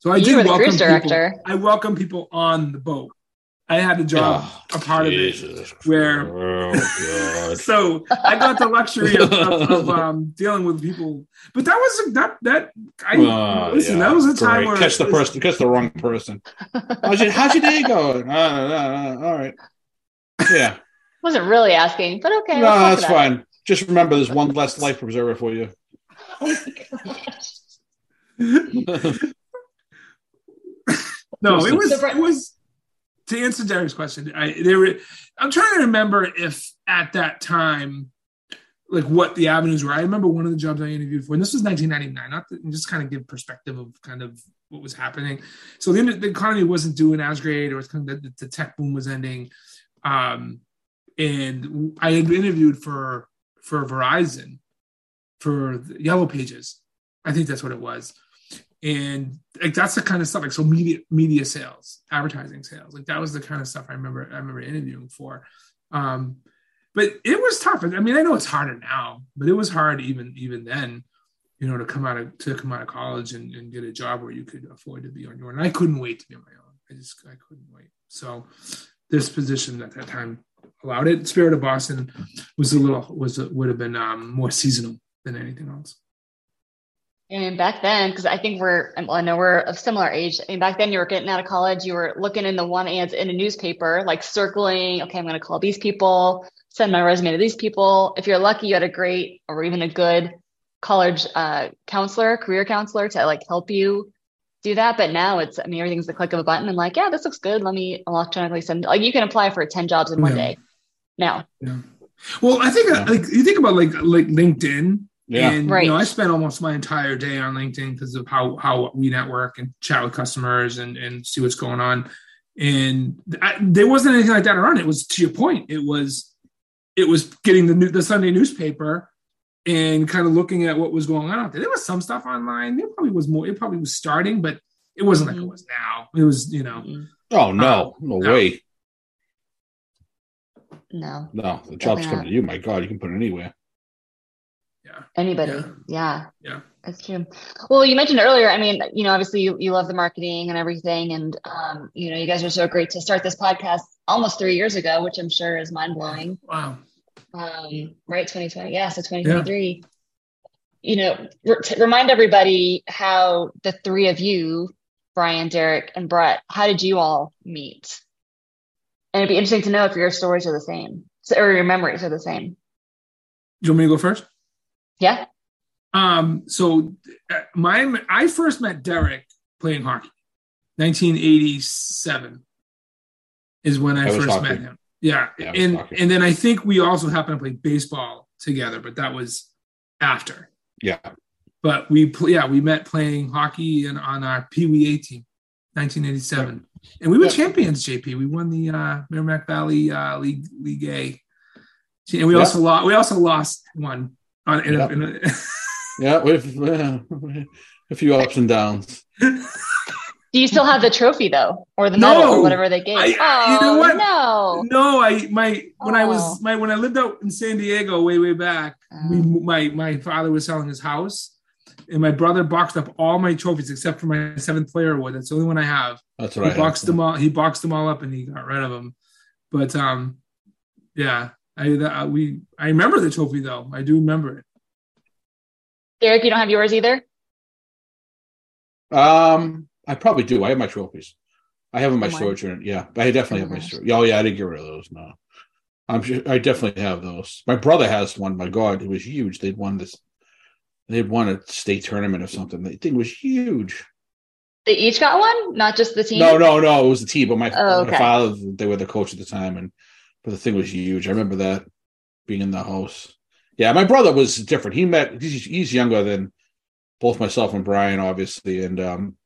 So I you did were the welcome cruise director. People, I welcome people on the boat. I had a job, Oh, a part Jesus of it, where Oh, [LAUGHS] so I got the luxury of, of, [LAUGHS] of um, dealing with people. But that was that that I Oh, listen. yeah, That was a time great. where catch the it was- person, catch the wrong person. How's your, how's your day going? Uh, uh, uh, all right. Yeah, [LAUGHS] Wasn't really asking, but okay. no, let's that's about it. fine. Just remember, there's one less life preserver for you. No, it was it was to answer Derek's question. I they were. I'm trying to remember if at that time, like what the avenues were. I remember one of the jobs I interviewed for, and this was 1999. Not just kind of give perspective of kind of what was happening. So the, the economy wasn't doing as great, or it was kind of the, the tech boom was ending. Um, and I had interviewed for for Verizon for Yellow Pages. I think that's what it was and like that's the kind of stuff like so media media sales advertising sales like that was the kind of stuff i remember i remember interviewing for. Um but it was tough. I mean i know it's harder now but it was hard even even then you know to come out of to come out of college and, and get a job where you could afford to be on your own. And i couldn't wait to be on my own. I just i couldn't wait. So this position at that time allowed it. Spirit of boston was a little was a, would have been um, more seasonal than anything else And back then, because I think we're, well, I know we're of similar age. I mean, back then you were getting out of college, you were looking in the one ads in a newspaper, like circling, okay, I'm going to call these people, send my resume to these people. If you're lucky, you had a great or even a good college uh, counselor, career counselor to like help you do that. But now it's, I mean, everything's the click of a button. I'm like, yeah, this looks good. Let me electronically send, like, you can apply for 10 jobs in one Yeah. day now. Yeah. Well, I think uh, Yeah. like you think about like like LinkedIn, Yeah. and Right. you know I spent almost my entire day on LinkedIn because of how how we network and chat with customers and and see what's going on. And I, there wasn't anything like that around. It was to your point. It was it was getting the new, the Sunday newspaper and kind of looking at what was going on out there. There was some stuff online. It probably was more. It probably was starting, but it wasn't like it Mhm. was now. It was you know Oh no, no No. way. No, No, the job's Definitely coming to you. My God, you can put it anywhere. Yeah. anybody. Yeah. Yeah. Yeah. That's true. Well, you mentioned earlier, I mean, you know, obviously you, you love the marketing and everything. And, um, you know, you guys are so great to start this podcast almost three years ago, which I'm sure is mind blowing. Wow. Um, right. 2020. Yeah. So 2023, you know, re- remind everybody how the three of you, Brian, Derek, and Brett, how did you all meet? And it'd be interesting to know if your stories are the same or your memories are the same. Do you want me to go first? Yeah. Um, so uh, my I first met Derek playing hockey. 1987 is when I That was first hockey. met him. Yeah. Yeah, and hockey. and then I think we also happened to play baseball together, but that was after. Yeah. But we pl- yeah, we met playing hockey and on our Pee Wee A team, 1987. And we were Yeah. champions, JP. We won the uh, Merrimack Valley uh, League League A. And we Yeah. also lost we also lost one on in, Yeah. a, in a Yeah, we've uh, a few ups and downs. Do you still have the trophy though, or the No. medal, or whatever they gave? I- oh, you know what? No. No, I my when I Oh. was my when I lived out in San Diego way way back, we Oh. my my father was selling his house, and my brother boxed up all my trophies except for my seventh player award. That's the only one I have. That's what He boxed them all. He boxed them all up and he got rid of them. But um, yeah, I that, we I remember the trophy though. I do remember it. Derek, you don't have yours either. Um, I probably do. I have my trophies. I have them in my Oh, storage unit. Yeah, but I definitely Oh, have my gosh. storage. Oh yeah, I didn't get rid of those. No, I'm sure I definitely have those. My brother has one. My God, it was huge. They'd won this. They'd won a state tournament or something. The thing was huge. They each got one, not just the team. No, no, no. It was the team, but my, Oh, my father, they were the coach at the time, and but the thing was huge. I remember that being in the house. Yeah, my brother was different. He met. He's, he's younger than both myself and Brian, obviously, and um,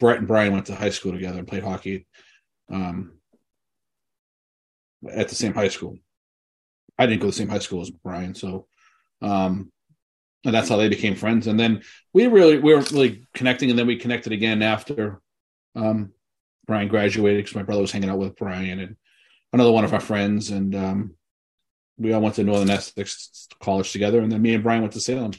Brett and Brian went to high school together and played hockey um, at the same high school. I didn't go to the same high school as Brian, so um, and that's how they became friends. And then we really we weren't really connecting, and then we connected again after um, Brian graduated because my brother was hanging out with Brian and another one of our friends, and um, we all went to Northern Essex College together. And then me and Brian went to Salem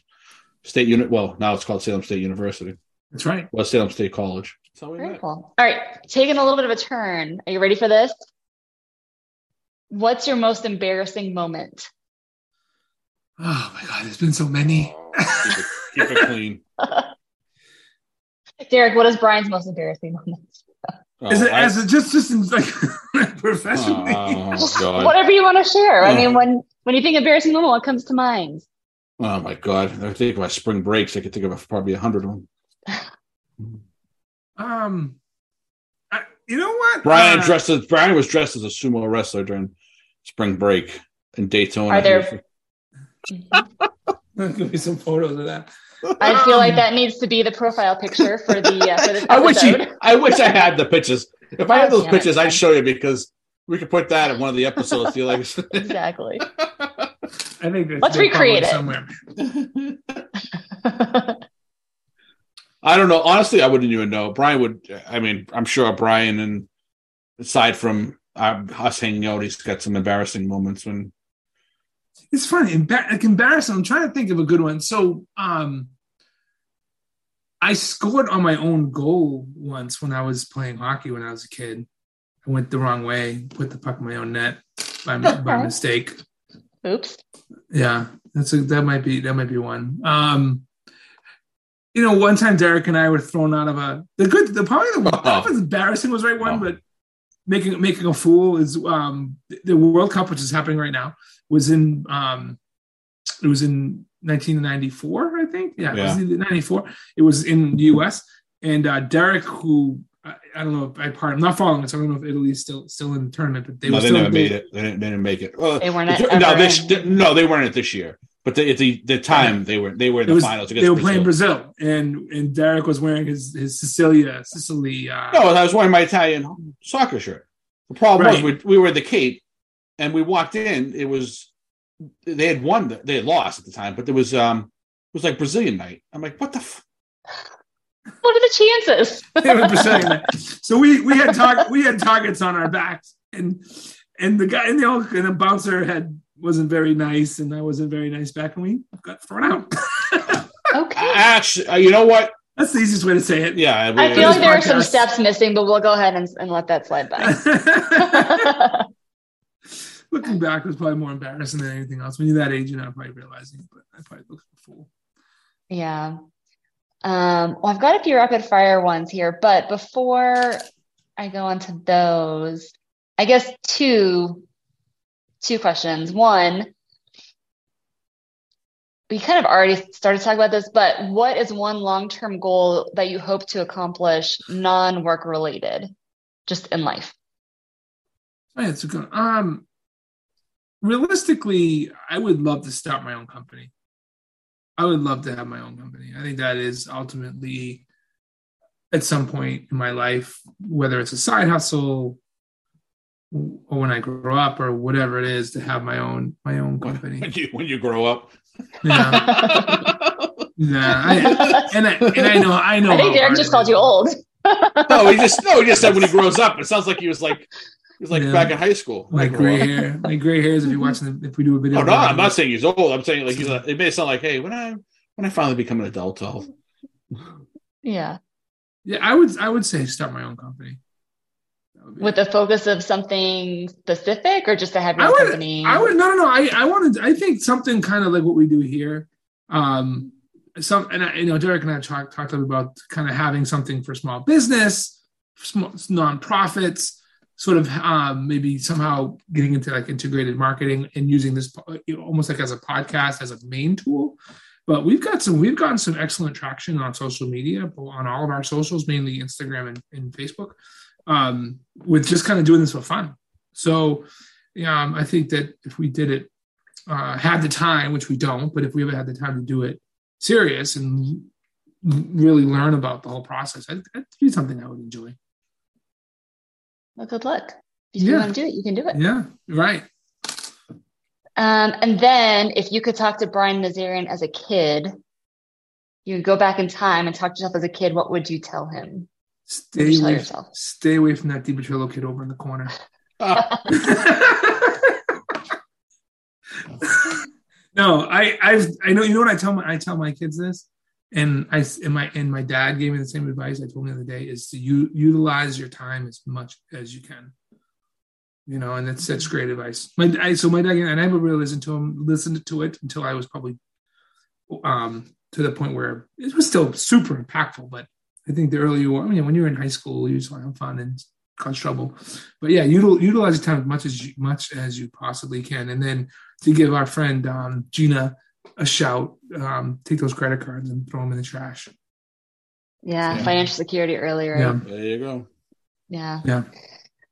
State Unit. Well, now it's called Salem State University. That's right. Well, Salem State College. That's how we Very met. cool. All right, taking a little bit of a turn. Are you ready for this? What's your most embarrassing moment? Oh my god, there's been so many. Oh, keep, it, keep it clean. [LAUGHS] Derek, what is Brian's most embarrassing moment? Oh, Is it I- as it just just in like [LAUGHS] professionally? oh, God. Whatever you want to share. I Oh. mean, when when you think embarrassing moment, what comes to mind? Oh my god! I think about spring breaks. I could think of probably a hundred of them. [LAUGHS] Um, I, you know what? Brian Uh, dressed as Brian was dressed as a sumo wrestler during spring break in Daytona. Are there- [LAUGHS] Give me some photos of that. I feel like Um, that needs to be the profile picture for the uh, for this I wish episode. you, I wish I had the pictures. If I had those damn it. pictures, I'd show you because we could put that in one of the episodes. You like? [LAUGHS] [LAUGHS] exactly. I think Let's they're recreate it. somewhere. [LAUGHS] I don't know. Honestly, I wouldn't even know. Brian would. I mean, I'm sure Brian, and aside from uh, us hanging out, he's got some embarrassing moments when. It's funny, embar- like embarrassing. I'm trying to think of a good one. So, um, I scored on my own goal once when I was playing hockey when I was a kid. I went the wrong way, put the puck in my own net by [LAUGHS] by mistake. Oops. Yeah, that's a, that might be that might be one. Um, you know, one time Derek and I were thrown out of a the good the probably the I don't know embarrassing was right one, Oh. but making making a fool is um the World Cup, which is happening right now, was in um it was in 1994, I think. Yeah, it was in 94. It was in the US. And uh Derek, who I, I don't know if I part I'm not following it, so I don't know if Italy's still still in the tournament, but they no, were they still never made it. They didn't, they didn't make it. Well, They weren't the- ever no, this, in. no, they weren't in it this year. But the, at the the time they were they were in the was, finals they against were playing Brazil. Brazil, and and Derek was wearing his his Sicilia Sicily. Uh, No, I was wearing my Italian soccer shirt. The problem Right. was we, we were at the Cape, and we walked in. It was they had won. the- They had lost at the time, but there was um it was like Brazilian night. I'm like, what the. F-? What are the chances? [LAUGHS] they were Brazilian. So we we had target we had targets on our backs, and and the guy and the old and the bouncer had wasn't very nice, and I wasn't very nice back, and we got thrown out. [LAUGHS] Okay. Actually, uh, you know what? That's the easiest way to say it. Yeah, it I feel like there are some steps missing, but we'll go ahead and, and let that slide by. [LAUGHS] Looking back it was probably more embarrassing than anything else. When you're that age, you're not probably realizing it, but I probably looked a fool. yeah. Um, well, I've got a few rapid fire ones here, but before I go on to those, I guess two two questions. One, we kind of already started to talk about this, but what is one long-term goal that you hope to accomplish non-work related, just in life? It's a good. Um, realistically, I would love to start my own company. I would love to have my own company. I think that is ultimately, at some point in my life, whether it's a side hustle or when I grow up or whatever it is, to have my own my own company. when [LAUGHS] you when you grow up. Yeah, yeah. I, and I and I know I know. I think Derek just called you old. no, he just no, he just said when he grows up. It sounds like he was like he was like Yeah. back in high school. My Like, gray hair, my gray hairs. If you're watching, the, if we do a video, Oh no, I'm not saying he's old. I'm saying like he's. A, it may sound like, hey, when I when I finally become an adult, I'll. Yeah. Yeah, I would. I would say start my own company. That would be- With the focus of something specific or just to have your I own would, company? I would no no no. I I wanted. I think something kind of like what we do here. Um, some and I, you know Derek and I talked talked about kind of having something for small business, small nonprofits, sort of um, maybe somehow getting into like integrated marketing and using this you know, almost like as a podcast as a main tool. But we've got some we've gotten some excellent traction on social media on all of our socials, mainly Instagram and, and Facebook, um, with just kind of doing this for fun. So um, I think that if we did it, uh, had the time, which we don't, but if we ever had the time to do it serious and really learn about the whole process, that'd be something I would enjoy. Well, good luck. If you Yeah. want to do it, you can do it. Yeah, right. Um, and then if you could talk to Brian Nazarian as a kid, you go back in time and talk to yourself as a kid, what would you tell him? Stay You away, yourself. stay away from that DiPetrillo kid over in the corner. [LAUGHS] [LAUGHS] no, I, I've, I know, you know what I tell my, I tell my kids this, and I, and my, and my dad gave me the same advice I told me the other day is to u- utilize your time as much as you can. You know, and that's such great advice. My, I, so my dad and I never really listened to him, listened to it until I was probably, um, to the point where it was still super impactful. But I think the earlier you were, I mean, when you're in high school, you just have fun and cause trouble. But yeah, util, utilize your time as much as you, much as you possibly can, and then to give our friend um, Gina a shout, um, take those credit cards and throw them in the trash. Yeah, Yeah. financial security earlier. Yeah, there you go. Yeah. yeah.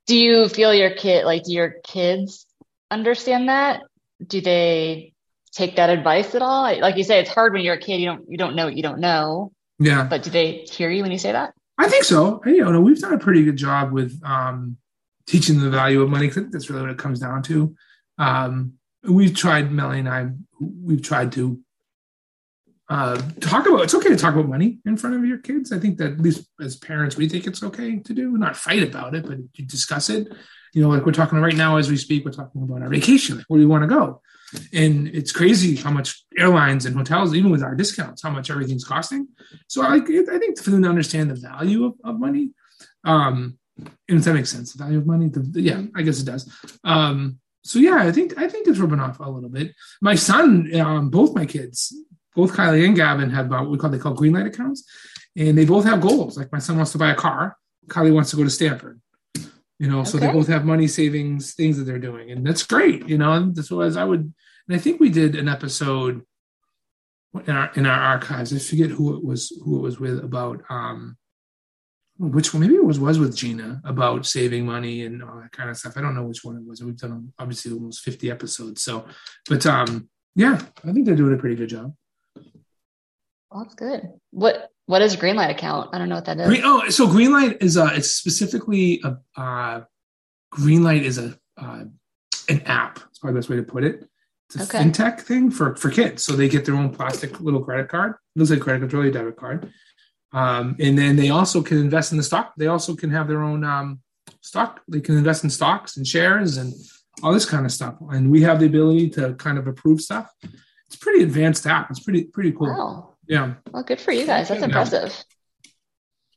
Do you feel your kid, like, do your kids understand that? Do they take that advice at all? Like you say, it's hard when you're a kid. You don't, you don't know what you don't know. Yeah, But do they hear you when you say that? I think so. You know, we've done a pretty good job with um, teaching the value of money. 'cause I think that's really what it comes down to. Um, we've tried, Melanie and I, we've tried to uh, talk about. It's okay to talk about money in front of your kids. I think that at least as parents, we think it's okay to do. Not fight about it, but you discuss it. You know, like we're talking right now as we speak, we're talking about our vacation. Like, where do you want to go? And it's crazy how much airlines and hotels, even with our discounts, how much everything's costing. So I, I think for them to understand the value of, of money, um, and if that makes sense, the value of money, the- yeah, I guess it does. Um, so yeah, I think I think it's rubbing off a little bit. My son, um, both my kids, both Kylie and Gavin have uh, what we call they call green light accounts, and they both have goals. Like my son wants to buy a car, Kylie wants to go to Stanford. You know, so they both have money savings things that they're doing, and that's great. You know, and so as I would, and I think we did an episode in our in our archives. I forget who it was who it was with about um which one maybe it was was with Gina about saving money and all that kind of stuff. I don't know which one it was. We've done obviously almost 50 episodes. So but um yeah, I think they're doing a pretty good job. Well, that's good. What, what is Greenlight account? I don't know what that is. Green, oh, so Greenlight is uh it's specifically a uh Greenlight is a uh, an app. It's probably the best way to put it. It's a Okay. fintech thing for for kids. So they get their own plastic little credit card. It looks like credit card, really a debit card. Um, and then they also can invest in the stock. They also can have their own um, stock. They can invest in stocks and shares and all this kind of stuff. And we have the ability to kind of approve stuff. It's pretty advanced app. It's pretty pretty cool. Wow. Yeah, Well, good for you guys. That's Yeah. impressive.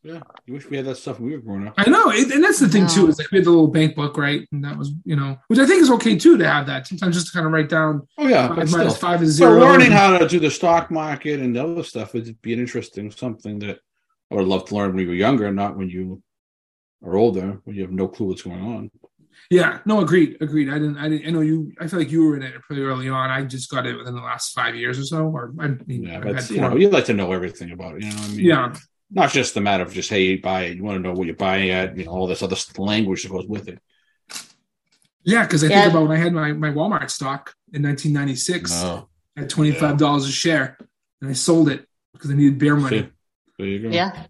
Yeah, you wish we had that stuff when we were growing up. I know, it, and that's the thing too. Is like we had the little bank book, right? And that was, you know, which I think is okay too to have that. Sometimes just to kind of write down Oh yeah, five still. minus five is So zero. learning how to do the stock market and the other stuff would be an interesting something that I would love to learn when you were younger, not when you are older, when you have no clue what's going on. Yeah, no, agreed, agreed. I didn't, I didn't. I know you. I feel like you were in it pretty early on. I just got it within the last five years or so. Or I mean, Yeah, but you know, you like to know everything about it. You know, what I mean, yeah, not just the matter of just hey, you buy it. You want to know what you're buying at. You know, all this other language that goes with it. yeah. Because I Yeah. think about when I had my my Walmart stock in 1996 No, at twenty five dollars a share, and I sold it because I needed bear money. There you go. Yeah.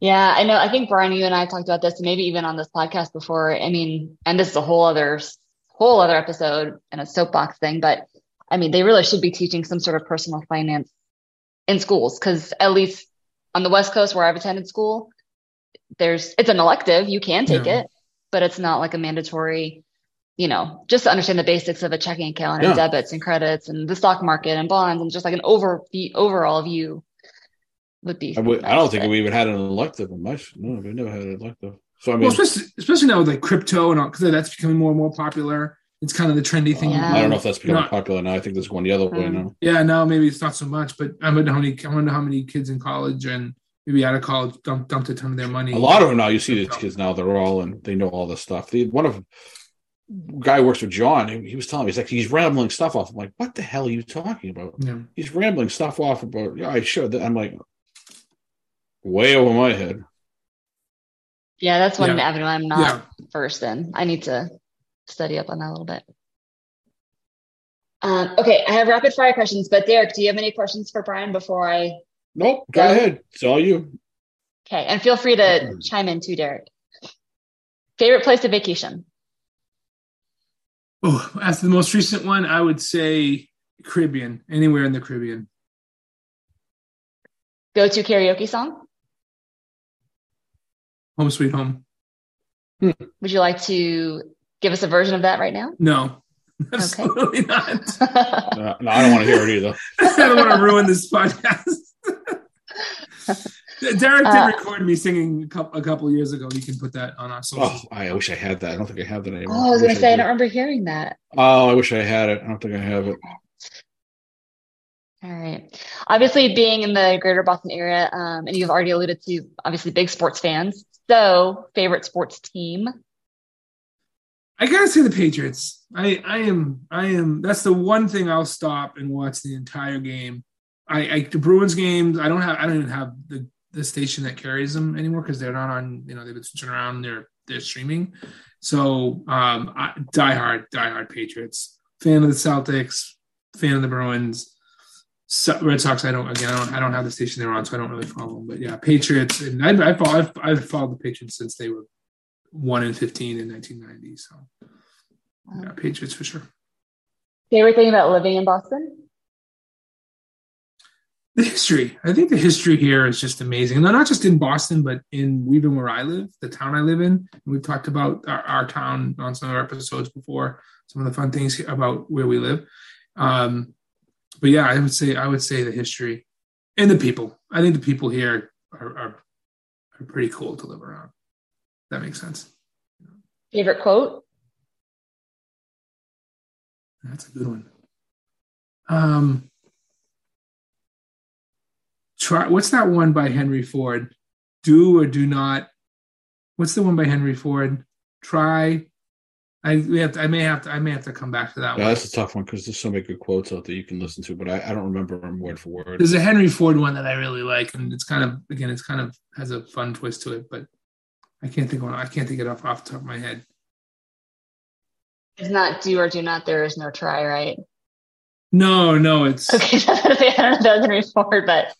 Yeah, I know. I think Brian, you and I talked about this, maybe even on this podcast before. I mean, and this is a whole other whole other episode and a soapbox thing, but I mean, they really should be teaching some sort of personal finance in schools because at least on the West Coast where I've attended school, there's it's an elective. You can take Yeah. it, but it's not like a mandatory. You know, just to understand the basics of a checking account Yeah. and debits and credits and the stock market and bonds and just like an over the overall view would be. I, would, I don't think nice, we even had an elective in my s- no, we never had an elective. So I mean, Well, especially especially now with like crypto and all, because that's becoming more and more popular. It's kind of the trendy thing. Yeah. I don't know if that's becoming No. popular now. I think that's going the other way Mm. now. Yeah, now maybe it's not so much, but I wonder how many I wonder how many kids in college and maybe out of college dumped, dumped a ton of their money. A lot of them now. You see these kids now. They're all and they know all this stuff. The one of guy works with John. He, he was telling me he's like he's rambling stuff off. I'm like, what the hell are you talking about? Yeah. He's rambling stuff off about. Yeah, I should. I'm like, way over my head. Yeah, that's one Yeah. avenue I'm not Yeah. versed in. I need to study up on that a little bit. Um, okay, I have rapid fire questions, but Derek, do you have any questions for Brian before I? Nope. Go Go. ahead. It's all you. Okay, and feel free to chime in too, Derek. Favorite place to vacation? Oh, as the most recent one, I would say Caribbean, anywhere in the Caribbean. Go to karaoke song? Home sweet home. Would you like to give us a version of that right now? No, absolutely not. [LAUGHS] Uh, no, I don't want to hear it either. [LAUGHS] I don't want to ruin this podcast. [LAUGHS] Derek did Uh, record me singing a couple, a couple years ago. You can put that on our social. Oh, I wish I had that. I don't think I have that anymore. oh, I was going to say, I did. don't remember hearing that. Oh, I wish I had it. I don't think I have it. All right. Obviously, being in the greater Boston area, um, and you've already alluded to obviously big sports fans. So, favorite sports team? I gotta say the Patriots. I I am I am. That's the one thing I'll stop and watch the entire game. I, I the Bruins games. I don't have. I don't even have the the station that carries them anymore because they're not on. You know they've been switching around. They're they're streaming. So um, I, die hard, die hard Patriots. Fan of the Celtics. Fan of the Bruins. So, Red Sox. I don't. Again, I don't. I don't have the station they're on, so I don't really follow them. But yeah, Patriots. And I I follow, I've, I've followed the Patriots since they were one in fifteen in 1990. So yeah, Patriots for sure. Favorite thing about living in Boston? The history. I think the history here is just amazing. No, not just in Boston, but in even where I live, the town I live in. We've talked about our, our town on some of our episodes before. Some of the fun things about where we live. Um, but yeah, I would say I would say the history and the people. I think the people here are, are, are pretty cool to live around. That makes sense. Favorite quote? That's a good one. Um, try. What's that one by Henry Ford? Do or do not. What's the one by Henry Ford? Try. I we have. To, I may have to. I may have to come back to that Yeah, one. that's a tough one because there's so many good quotes out there you can listen to, but I, I don't remember them word for word. There's a Henry Ford one that I really like, and it's kind of again, it's kind of has a fun twist to it, but I can't think of one. I can't think it off off the top of my head. It's not do or do not. There is no try, right? No, no, it's [LAUGHS] Okay, I don't know if Henry Ford, but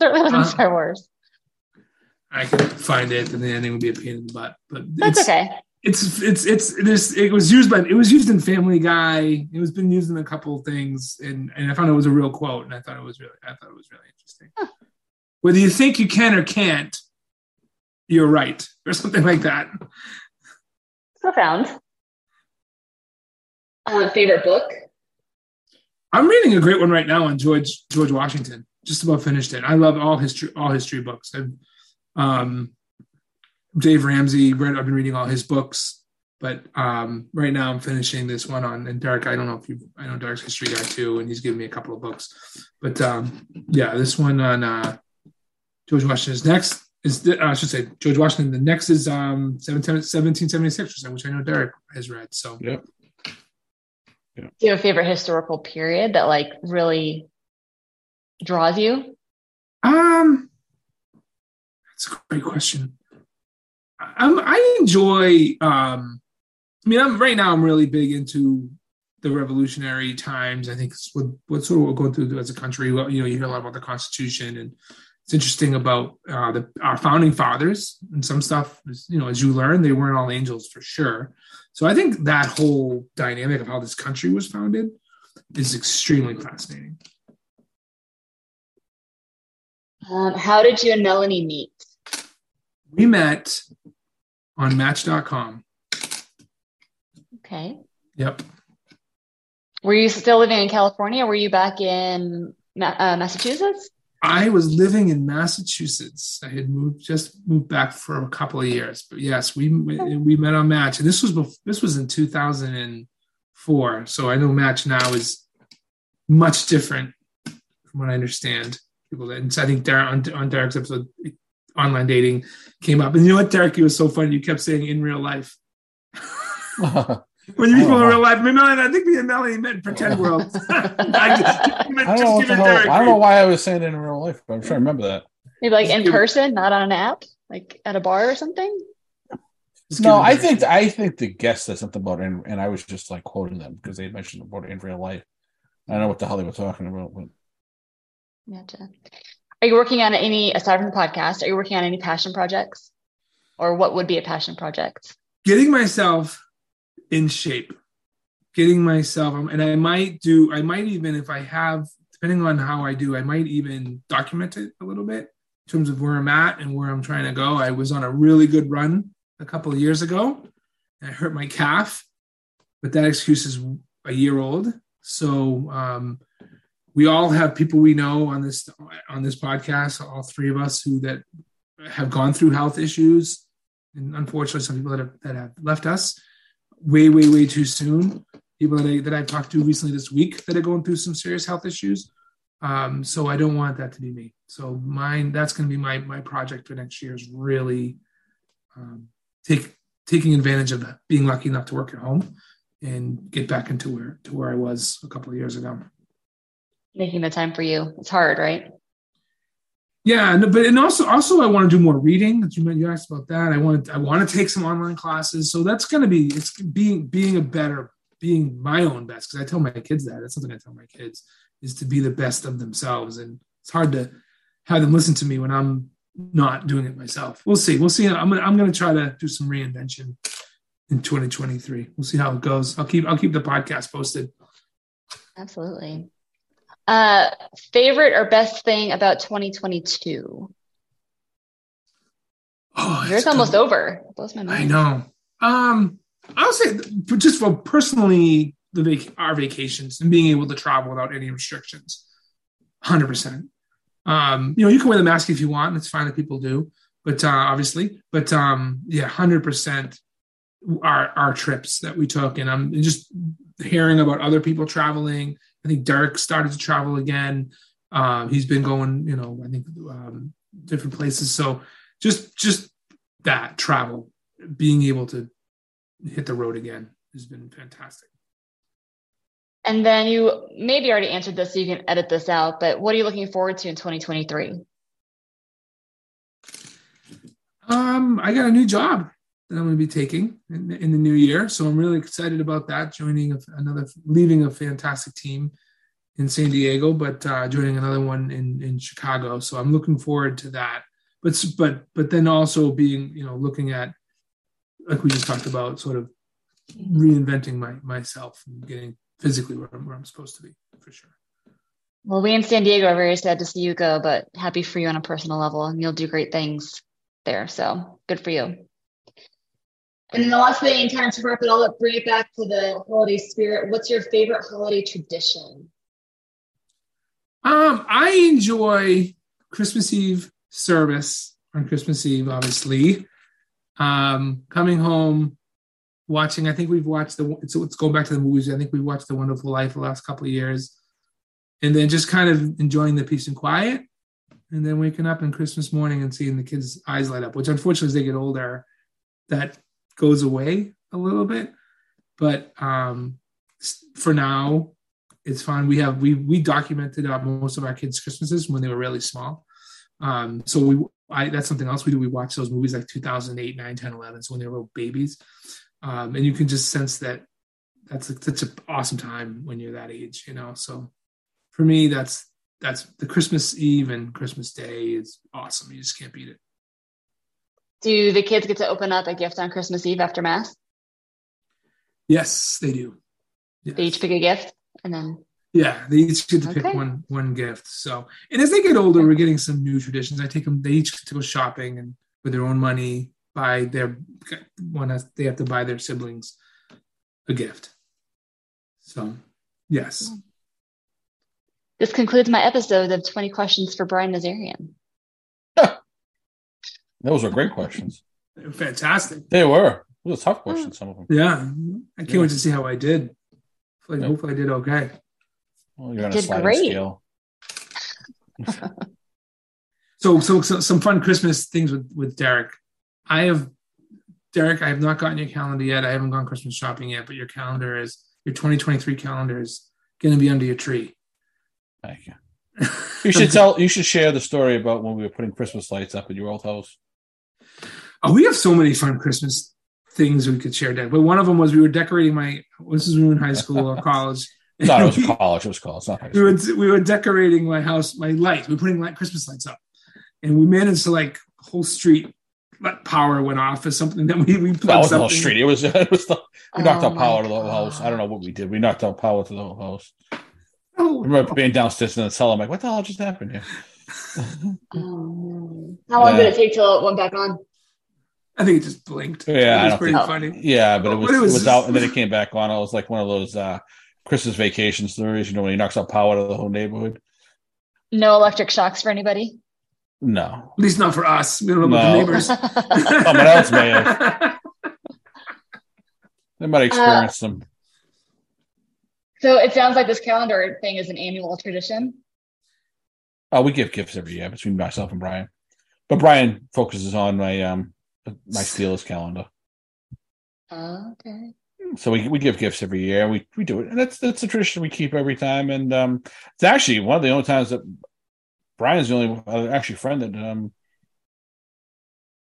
certainly wasn't Uh, Star Wars. I can find it, and the ending would be a pain in the butt. But That's it's, okay. It's it's it's this it was used by it was used in Family Guy. It was been used in a couple of things, and and I found it was a real quote, and I thought it was really I thought it was really interesting. Huh. Whether you think you can or can't, you're right, or something like that. Profound. Uh, favorite book? I'm reading a great one right now on George George Washington. Just about finished it. I love all history all history books. I've, um, Dave Ramsey. Read, I've been reading all his books, but um, right now I'm finishing this one on. And Derek, I don't know if you, I know Derek's history guy too, and he's given me a couple of books. But um, yeah, this one on uh, George Washington's next is the, uh, I should say George Washington. The next is um 1776, which I know Derek has read. So Yep. Do you have a favorite historical period that like really draws you? Um, that's a great question. I'm, I enjoy. Um, I mean, I'm right now. I'm really big into the revolutionary times. I think what what sort of we're going through as a country. Well, you know, you hear a lot about the Constitution, and it's interesting about uh, the our founding fathers and some stuff. You know, as you learn, they weren't all angels for sure. So I think that whole dynamic of how this country was founded is extremely fascinating. Um, how did you and Melanie meet? We met on Match.com. Okay. Yep. Were you still living in California? Were you back in uh, Massachusetts? I was living in Massachusetts. I had moved just moved back for a couple of years, but yes, we we met on Match, and this was bef- this was in 2004. So I know Match now is much different from what I understand. People that and so I think Derek, on, on Derek's episode, online dating came up, and you know what, Derek, It was so funny. You kept saying in real life. [LAUGHS] When you meet people in Oh, real life, me and Melanie, I think me and Melanie met in pretend [LAUGHS] world. [LAUGHS] I just, I don't know. What the I don't know why I was saying it in real life, but I'm trying to remember that. Maybe like in Just give- person, not on an app, like at a bar or something? No, I think I think the guest said something about it, and, and I was just like quoting them because they had mentioned about it in real life. I don't know what the hell they were talking about. But Gotcha. Are you working on any, aside from the podcast, are you working on any passion projects? Or what would be a passion project? getting myself in shape getting myself and i might do i might even if i have depending on how i do i might even document it a little bit in terms of where i'm at and where i'm trying to go i was on a really good run a couple of years ago i hurt my calf but that excuse is a year old so um, we all have people we know on this on this podcast all three of us who that have gone through health issues. And unfortunately some people that have that have left us way way way too soon. People that I that I've talked to recently this week that are going through some serious health issues. Um, so I don't want that to be me. So mine that's going to be my my project for next year is really um, take taking advantage of being lucky enough to work at home and get back into where to where I was a couple of years ago Making the time for you. It's hard, right? Yeah, no, but and also also I want to do more reading. You meant- you asked about that. I want I want to take some online classes. So that's going to be it's being being a better being my own best because I tell my kids that. That's something I tell my kids is to be the best of themselves, and it's hard to have them listen to me when I'm not doing it myself. We'll see. We'll see. I'm gonna I'm gonna try to do some reinvention in 2023. We'll see how it goes. I'll keep I'll keep the podcast posted. Absolutely. Uh, favorite or best thing about 2022? Oh, Yours it's almost over. It blows my mind. I know. Um, I'll say just for personally the vac- our vacations and being able to travel without any restrictions, hundred percent. Um, you know, you can wear the mask if you want. and It's fine that people do, but uh, obviously, but um, yeah, hundred percent. Our our trips that we took, and I'm just hearing about other people traveling. I think Derek started to travel again. Um, he's been going, you know, I think um, different places. So just just that travel being able to hit the road again has been fantastic. And then you maybe already answered this, so you can edit this out. But what are you looking forward to in 2023? Um, I got a new job that I'm going to be taking in, in the new year, so I'm really excited about that. Joining another, leaving a fantastic team in San Diego, but uh, joining another one in in Chicago. So I'm looking forward to that. But but but then also being you know looking at like we just talked about, sort of reinventing my myself and getting physically where I'm, where I'm supposed to be for sure. Well, we in San Diego are very sad to see you go, but happy for you on a personal level, and you'll do great things. there. So good for you. And then the last thing, kind of to wrap it all up, bring it back to the holiday spirit. What's your favorite holiday tradition? Um, I enjoy Christmas Eve service on Christmas Eve, obviously. Um, coming home, watching. I think we've watched the. It's, let's go back to the movies. I think we watched The Wonderful Life the last couple of years, and then just kind of enjoying the peace and quiet, and then waking up on Christmas morning and seeing the kids' eyes light up. Which, unfortunately, as they get older, that goes away a little bit. But um, for now, it's fine. We have we we documented uh, most of our kids' Christmases when they were really small. Um, so we I that's something else we do. We watch those movies like 2008, 9, 10, 11, so when they were babies. Um, and you can just sense that that's a, such an awesome time when you're that age, you know. So for me, that's that's the Christmas Eve and Christmas Day is awesome. You just can't beat it. Do the kids get to open up a gift on Christmas Eve after Mass? Yes, they do. Yes. They each pick a gift and then yeah, they each get to pick one one gift. So, and as they get older, we're getting some new traditions. I take them; they each get to go shopping and with their own money buy their one. has- They have to buy their siblings a gift. So, yes, hmm. this concludes my episode of 20 questions for Brian Nazarian. Those were great questions. fantastic. They were. Those were tough questions, some of them. Yeah, I can't Yeah. wait to see how I did. Hopefully, Yeah. hopefully I did okay. Well, you're on a Did sliding great. scale. [LAUGHS] So, so, so some fun Christmas things with with Derek. I have Derek. I have not gotten your calendar yet. I haven't gone Christmas shopping yet, but your calendar is your 2023 calendar is going to be under your tree. Thank you. You should tell. You should share the story about when we were putting Christmas lights up at your old house. Oh, we have so many fun Christmas things we could share, Derek. But one of them was we were decorating my. This is when we were in high school or [LAUGHS] college. No, it was [LAUGHS] college. It was college. It's not high we were we were decorating my house, my lights. We were putting light Christmas lights up, and we managed to like whole street let power went off or something that we we plugged That was the whole street. It was. [LAUGHS] It was the. We knocked Oh out power my to the whole house. I don't know what we did. We knocked out power to the whole house. Oh. I Oh, remember being downstairs in the and then telling like, "What the hell just happened here?" Oh, no. How long Yeah. did it take till it went back on? I think it just blinked. Yeah, I it was don't pretty think- funny. Yeah, but it was, But it it was was, just- out, and then it came back on. It was like one of those uh, Christmas vacation stories. You know, when he knocks out power to the whole neighborhood. No electric shocks for anybody? No, At least not for us. We don't know about No. the neighbors. [LAUGHS] Someone else may have. they might experience some. so it sounds like this calendar thing is an annual tradition. Oh, we give gifts every year between myself and Brian, but Brian focuses on my um my Steelers calendar. Okay. So we we give gifts every year. We we do it, and that's that's a tradition we keep every time. And um, it's actually one of the only times that Brian's the only uh, actually friend that um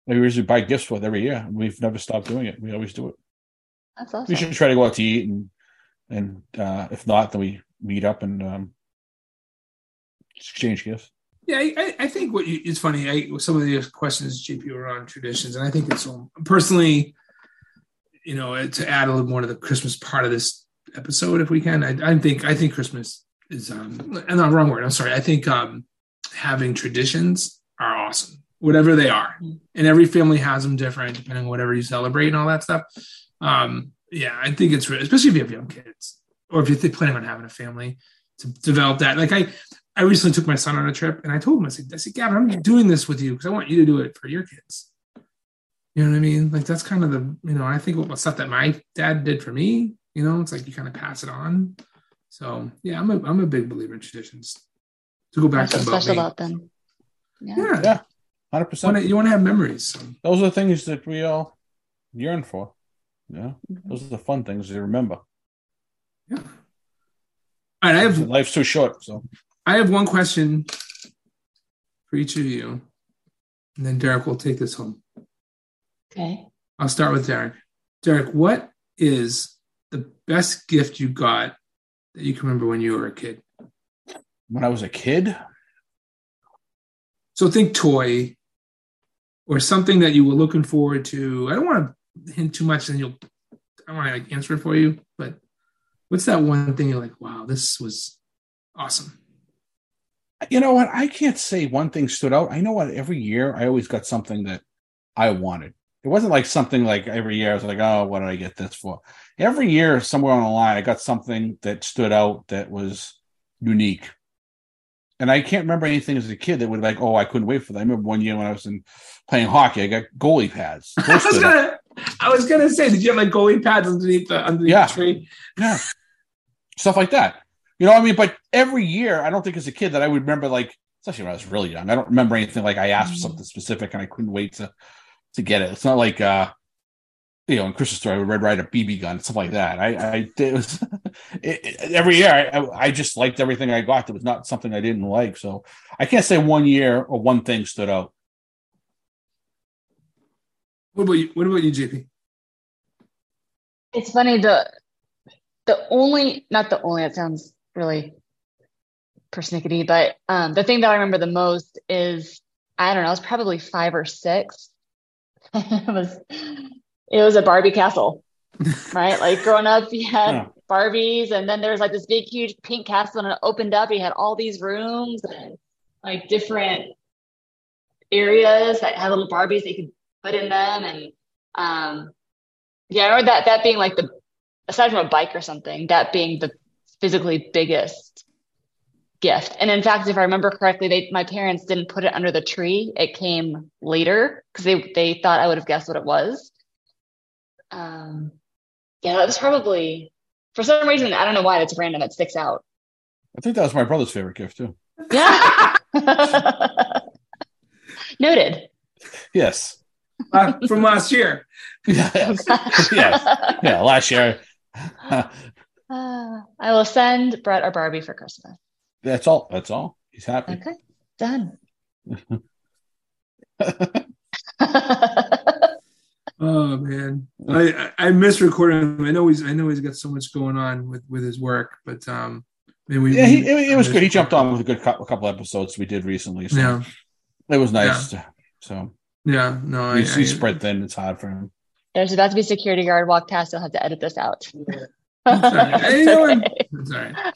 we usually buy gifts with every year. We've never stopped doing it. We always do it. That's awesome. We should try to go out to eat, and and uh, if not, then we meet up and um, exchange gifts. Yeah, I, I- think what you, it's funny. I, some of the questions JP were on traditions, and I think it's um, personally, you know, to add a little more to the Christmas part of this episode, if we can. I, I think I think Christmas is um, and not wrong word. I'm sorry. I think um, having traditions are awesome, whatever they are, and every family has them different depending on whatever you celebrate and all that stuff. Um, yeah, I think it's especially if you have young kids or if you're planning on having a family to develop that. Like I, I recently took my son on a trip and I told him, I said, I said, Gavin, I'm doing this with you because I want you to do it for your kids. You know what I mean? Like that's kind of the, you know, I think what stuff that my dad did for me, you know, it's like you kind of pass it on. So yeah, I'm a I'm a big believer in traditions. To go back What's to so about special me. about them? Yeah. yeah, Yeah, Hundred percent. wanna- you want to have memories. So, Those are the things that we all yearn for. Yeah, mm-hmm. those are the fun things to remember. yeah. All right, I have Life's too short, so I have one question for each of you, and then Derek will take this home. Okay. I'll start with Derek. Derek, what is the best gift you got that you can remember when you were a kid? when I was a kid, So think toy or something that you were looking forward to. I don't want to hint too much, and you'll I don't want to like answer it for you. But what's that one thing you're like, wow, this was awesome? You know what? I can't say one thing stood out. I know what every year I always got something that I wanted. It wasn't like something like every year I was like, oh, what did I get this for? Every year, somewhere on the line, I got something that stood out that was unique. And I can't remember anything as a kid that would be like, oh, I couldn't wait for that. I remember one year when I was in playing hockey, I got goalie pads. [LAUGHS] I was gonna, I was gonna say, did you have like goalie pads underneath the underneath Yeah. the tree? Yeah. Stuff like that. You know what I mean? But every year, I don't think as a kid that I would remember like, especially when I was really young, I don't remember anything like I asked for something specific and I couldn't wait to to get it. It's not like uh you know, in Christmas story, I would ride a BB gun, stuff like that. I, I it was [LAUGHS] it, it- every year. I, I, I just liked everything I got. There was not something I didn't like. So I can't say one year or one thing stood out. What about you? What about you, JP? It's funny the the only not the only it sounds really persnickety, but um the thing that I remember the most is I don't know, it was probably five or six. [LAUGHS] it was it was a Barbie castle. Right? Like growing up you had Yeah. Barbies and then there was like this big huge pink castle and it opened up, you had all these rooms and like different areas that had little Barbies that you could put in them and um yeah, I remember that that being like the aside from a bike or something, that being the physically biggest gift. And in fact, if I remember correctly, they my parents didn't put it under the tree. It came later because they they thought I would have guessed what it was. Um yeah, that was probably for some reason, I don't know why it's random, it sticks out. I think that was my brother's favorite gift too. Yeah. [LAUGHS] Noted. Yes. Uh, from last year. [LAUGHS] yes. yes. Yeah. Last year. Uh, [LAUGHS] I will send Brett a Barbie for Christmas. That's all. That's all. He's happy. Okay, done. [LAUGHS] Oh man, I I I miss recording him. I know he's I know he's got so much going on with with his work, but um, man, we Yeah, he, we- it, it was good. He jumped on with a good cou- a couple episodes we did recently. So Yeah, it was nice. to- so yeah, no, I, he's, I, spread thin. It's hard for him. There's about to be security guard walk past. You'll have to edit this out. That's all right. Hey, you know what? It's It's all right.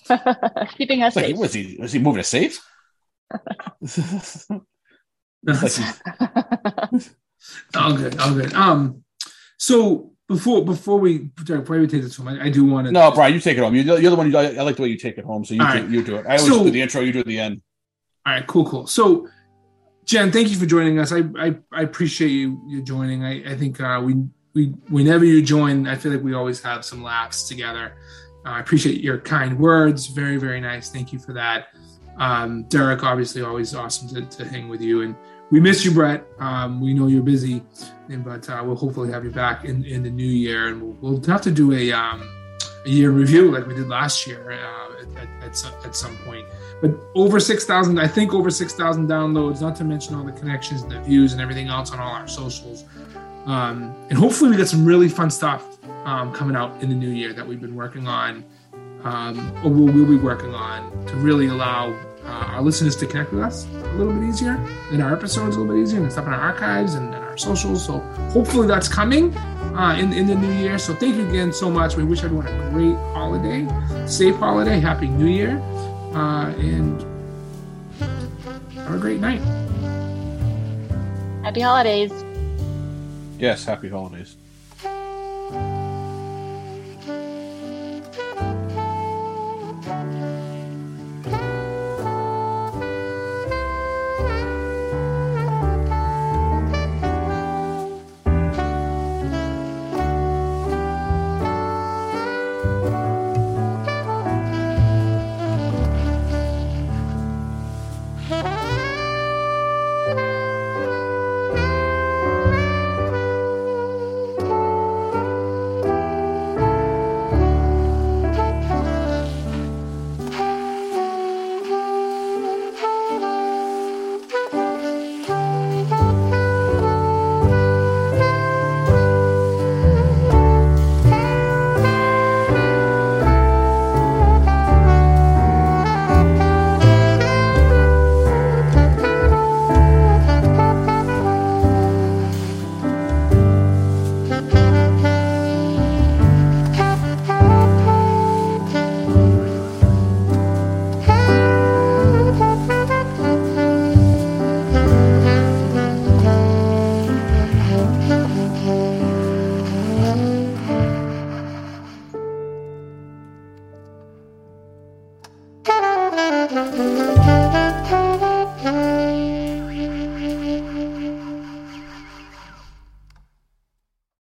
okay. [LAUGHS] Keeping us It's like, safe. was he was he moving a safe? No, Like it's he's- all good, all good. Um, so before before we before we take this home, I, I do want to no, Brian, you take it home. You're, you're the one. You, I, I like the way you take it home. So you All do, right. you do it. I always So- do the intro. You do the end. All right, cool, cool. So, Jen, thank you for joining us. I I, I appreciate you you joining. I, I think uh, we we whenever you join, I feel like we always have some laughs together. Uh, I appreciate your kind words. Very very nice. Thank you for that. Um, Derek, obviously, always awesome to, to hang with you, and we miss you, Brett. Um, we know you're busy, and but uh, we'll hopefully have you back in, in the new year, and we'll, we'll have to do a um, a year review like we did last year uh, at, at, at, some, at some point but over 6,000, I think over 6,000 downloads, not to mention all the connections and the views and everything else on all our socials. Um, and hopefully, we got some really fun stuff um, coming out in the new year that we've been working on, um, or we'll, we'll be working on to really allow uh, our listeners to connect with us a little bit easier, and our episodes a little bit easier, and stuff in our archives and, and our socials. So, hopefully, that's coming uh, in, in the new year. So, thank you again so much. We wish everyone a great holiday, safe holiday, happy new year uh, and have a great night. Happy holidays. Yes. Happy holidays.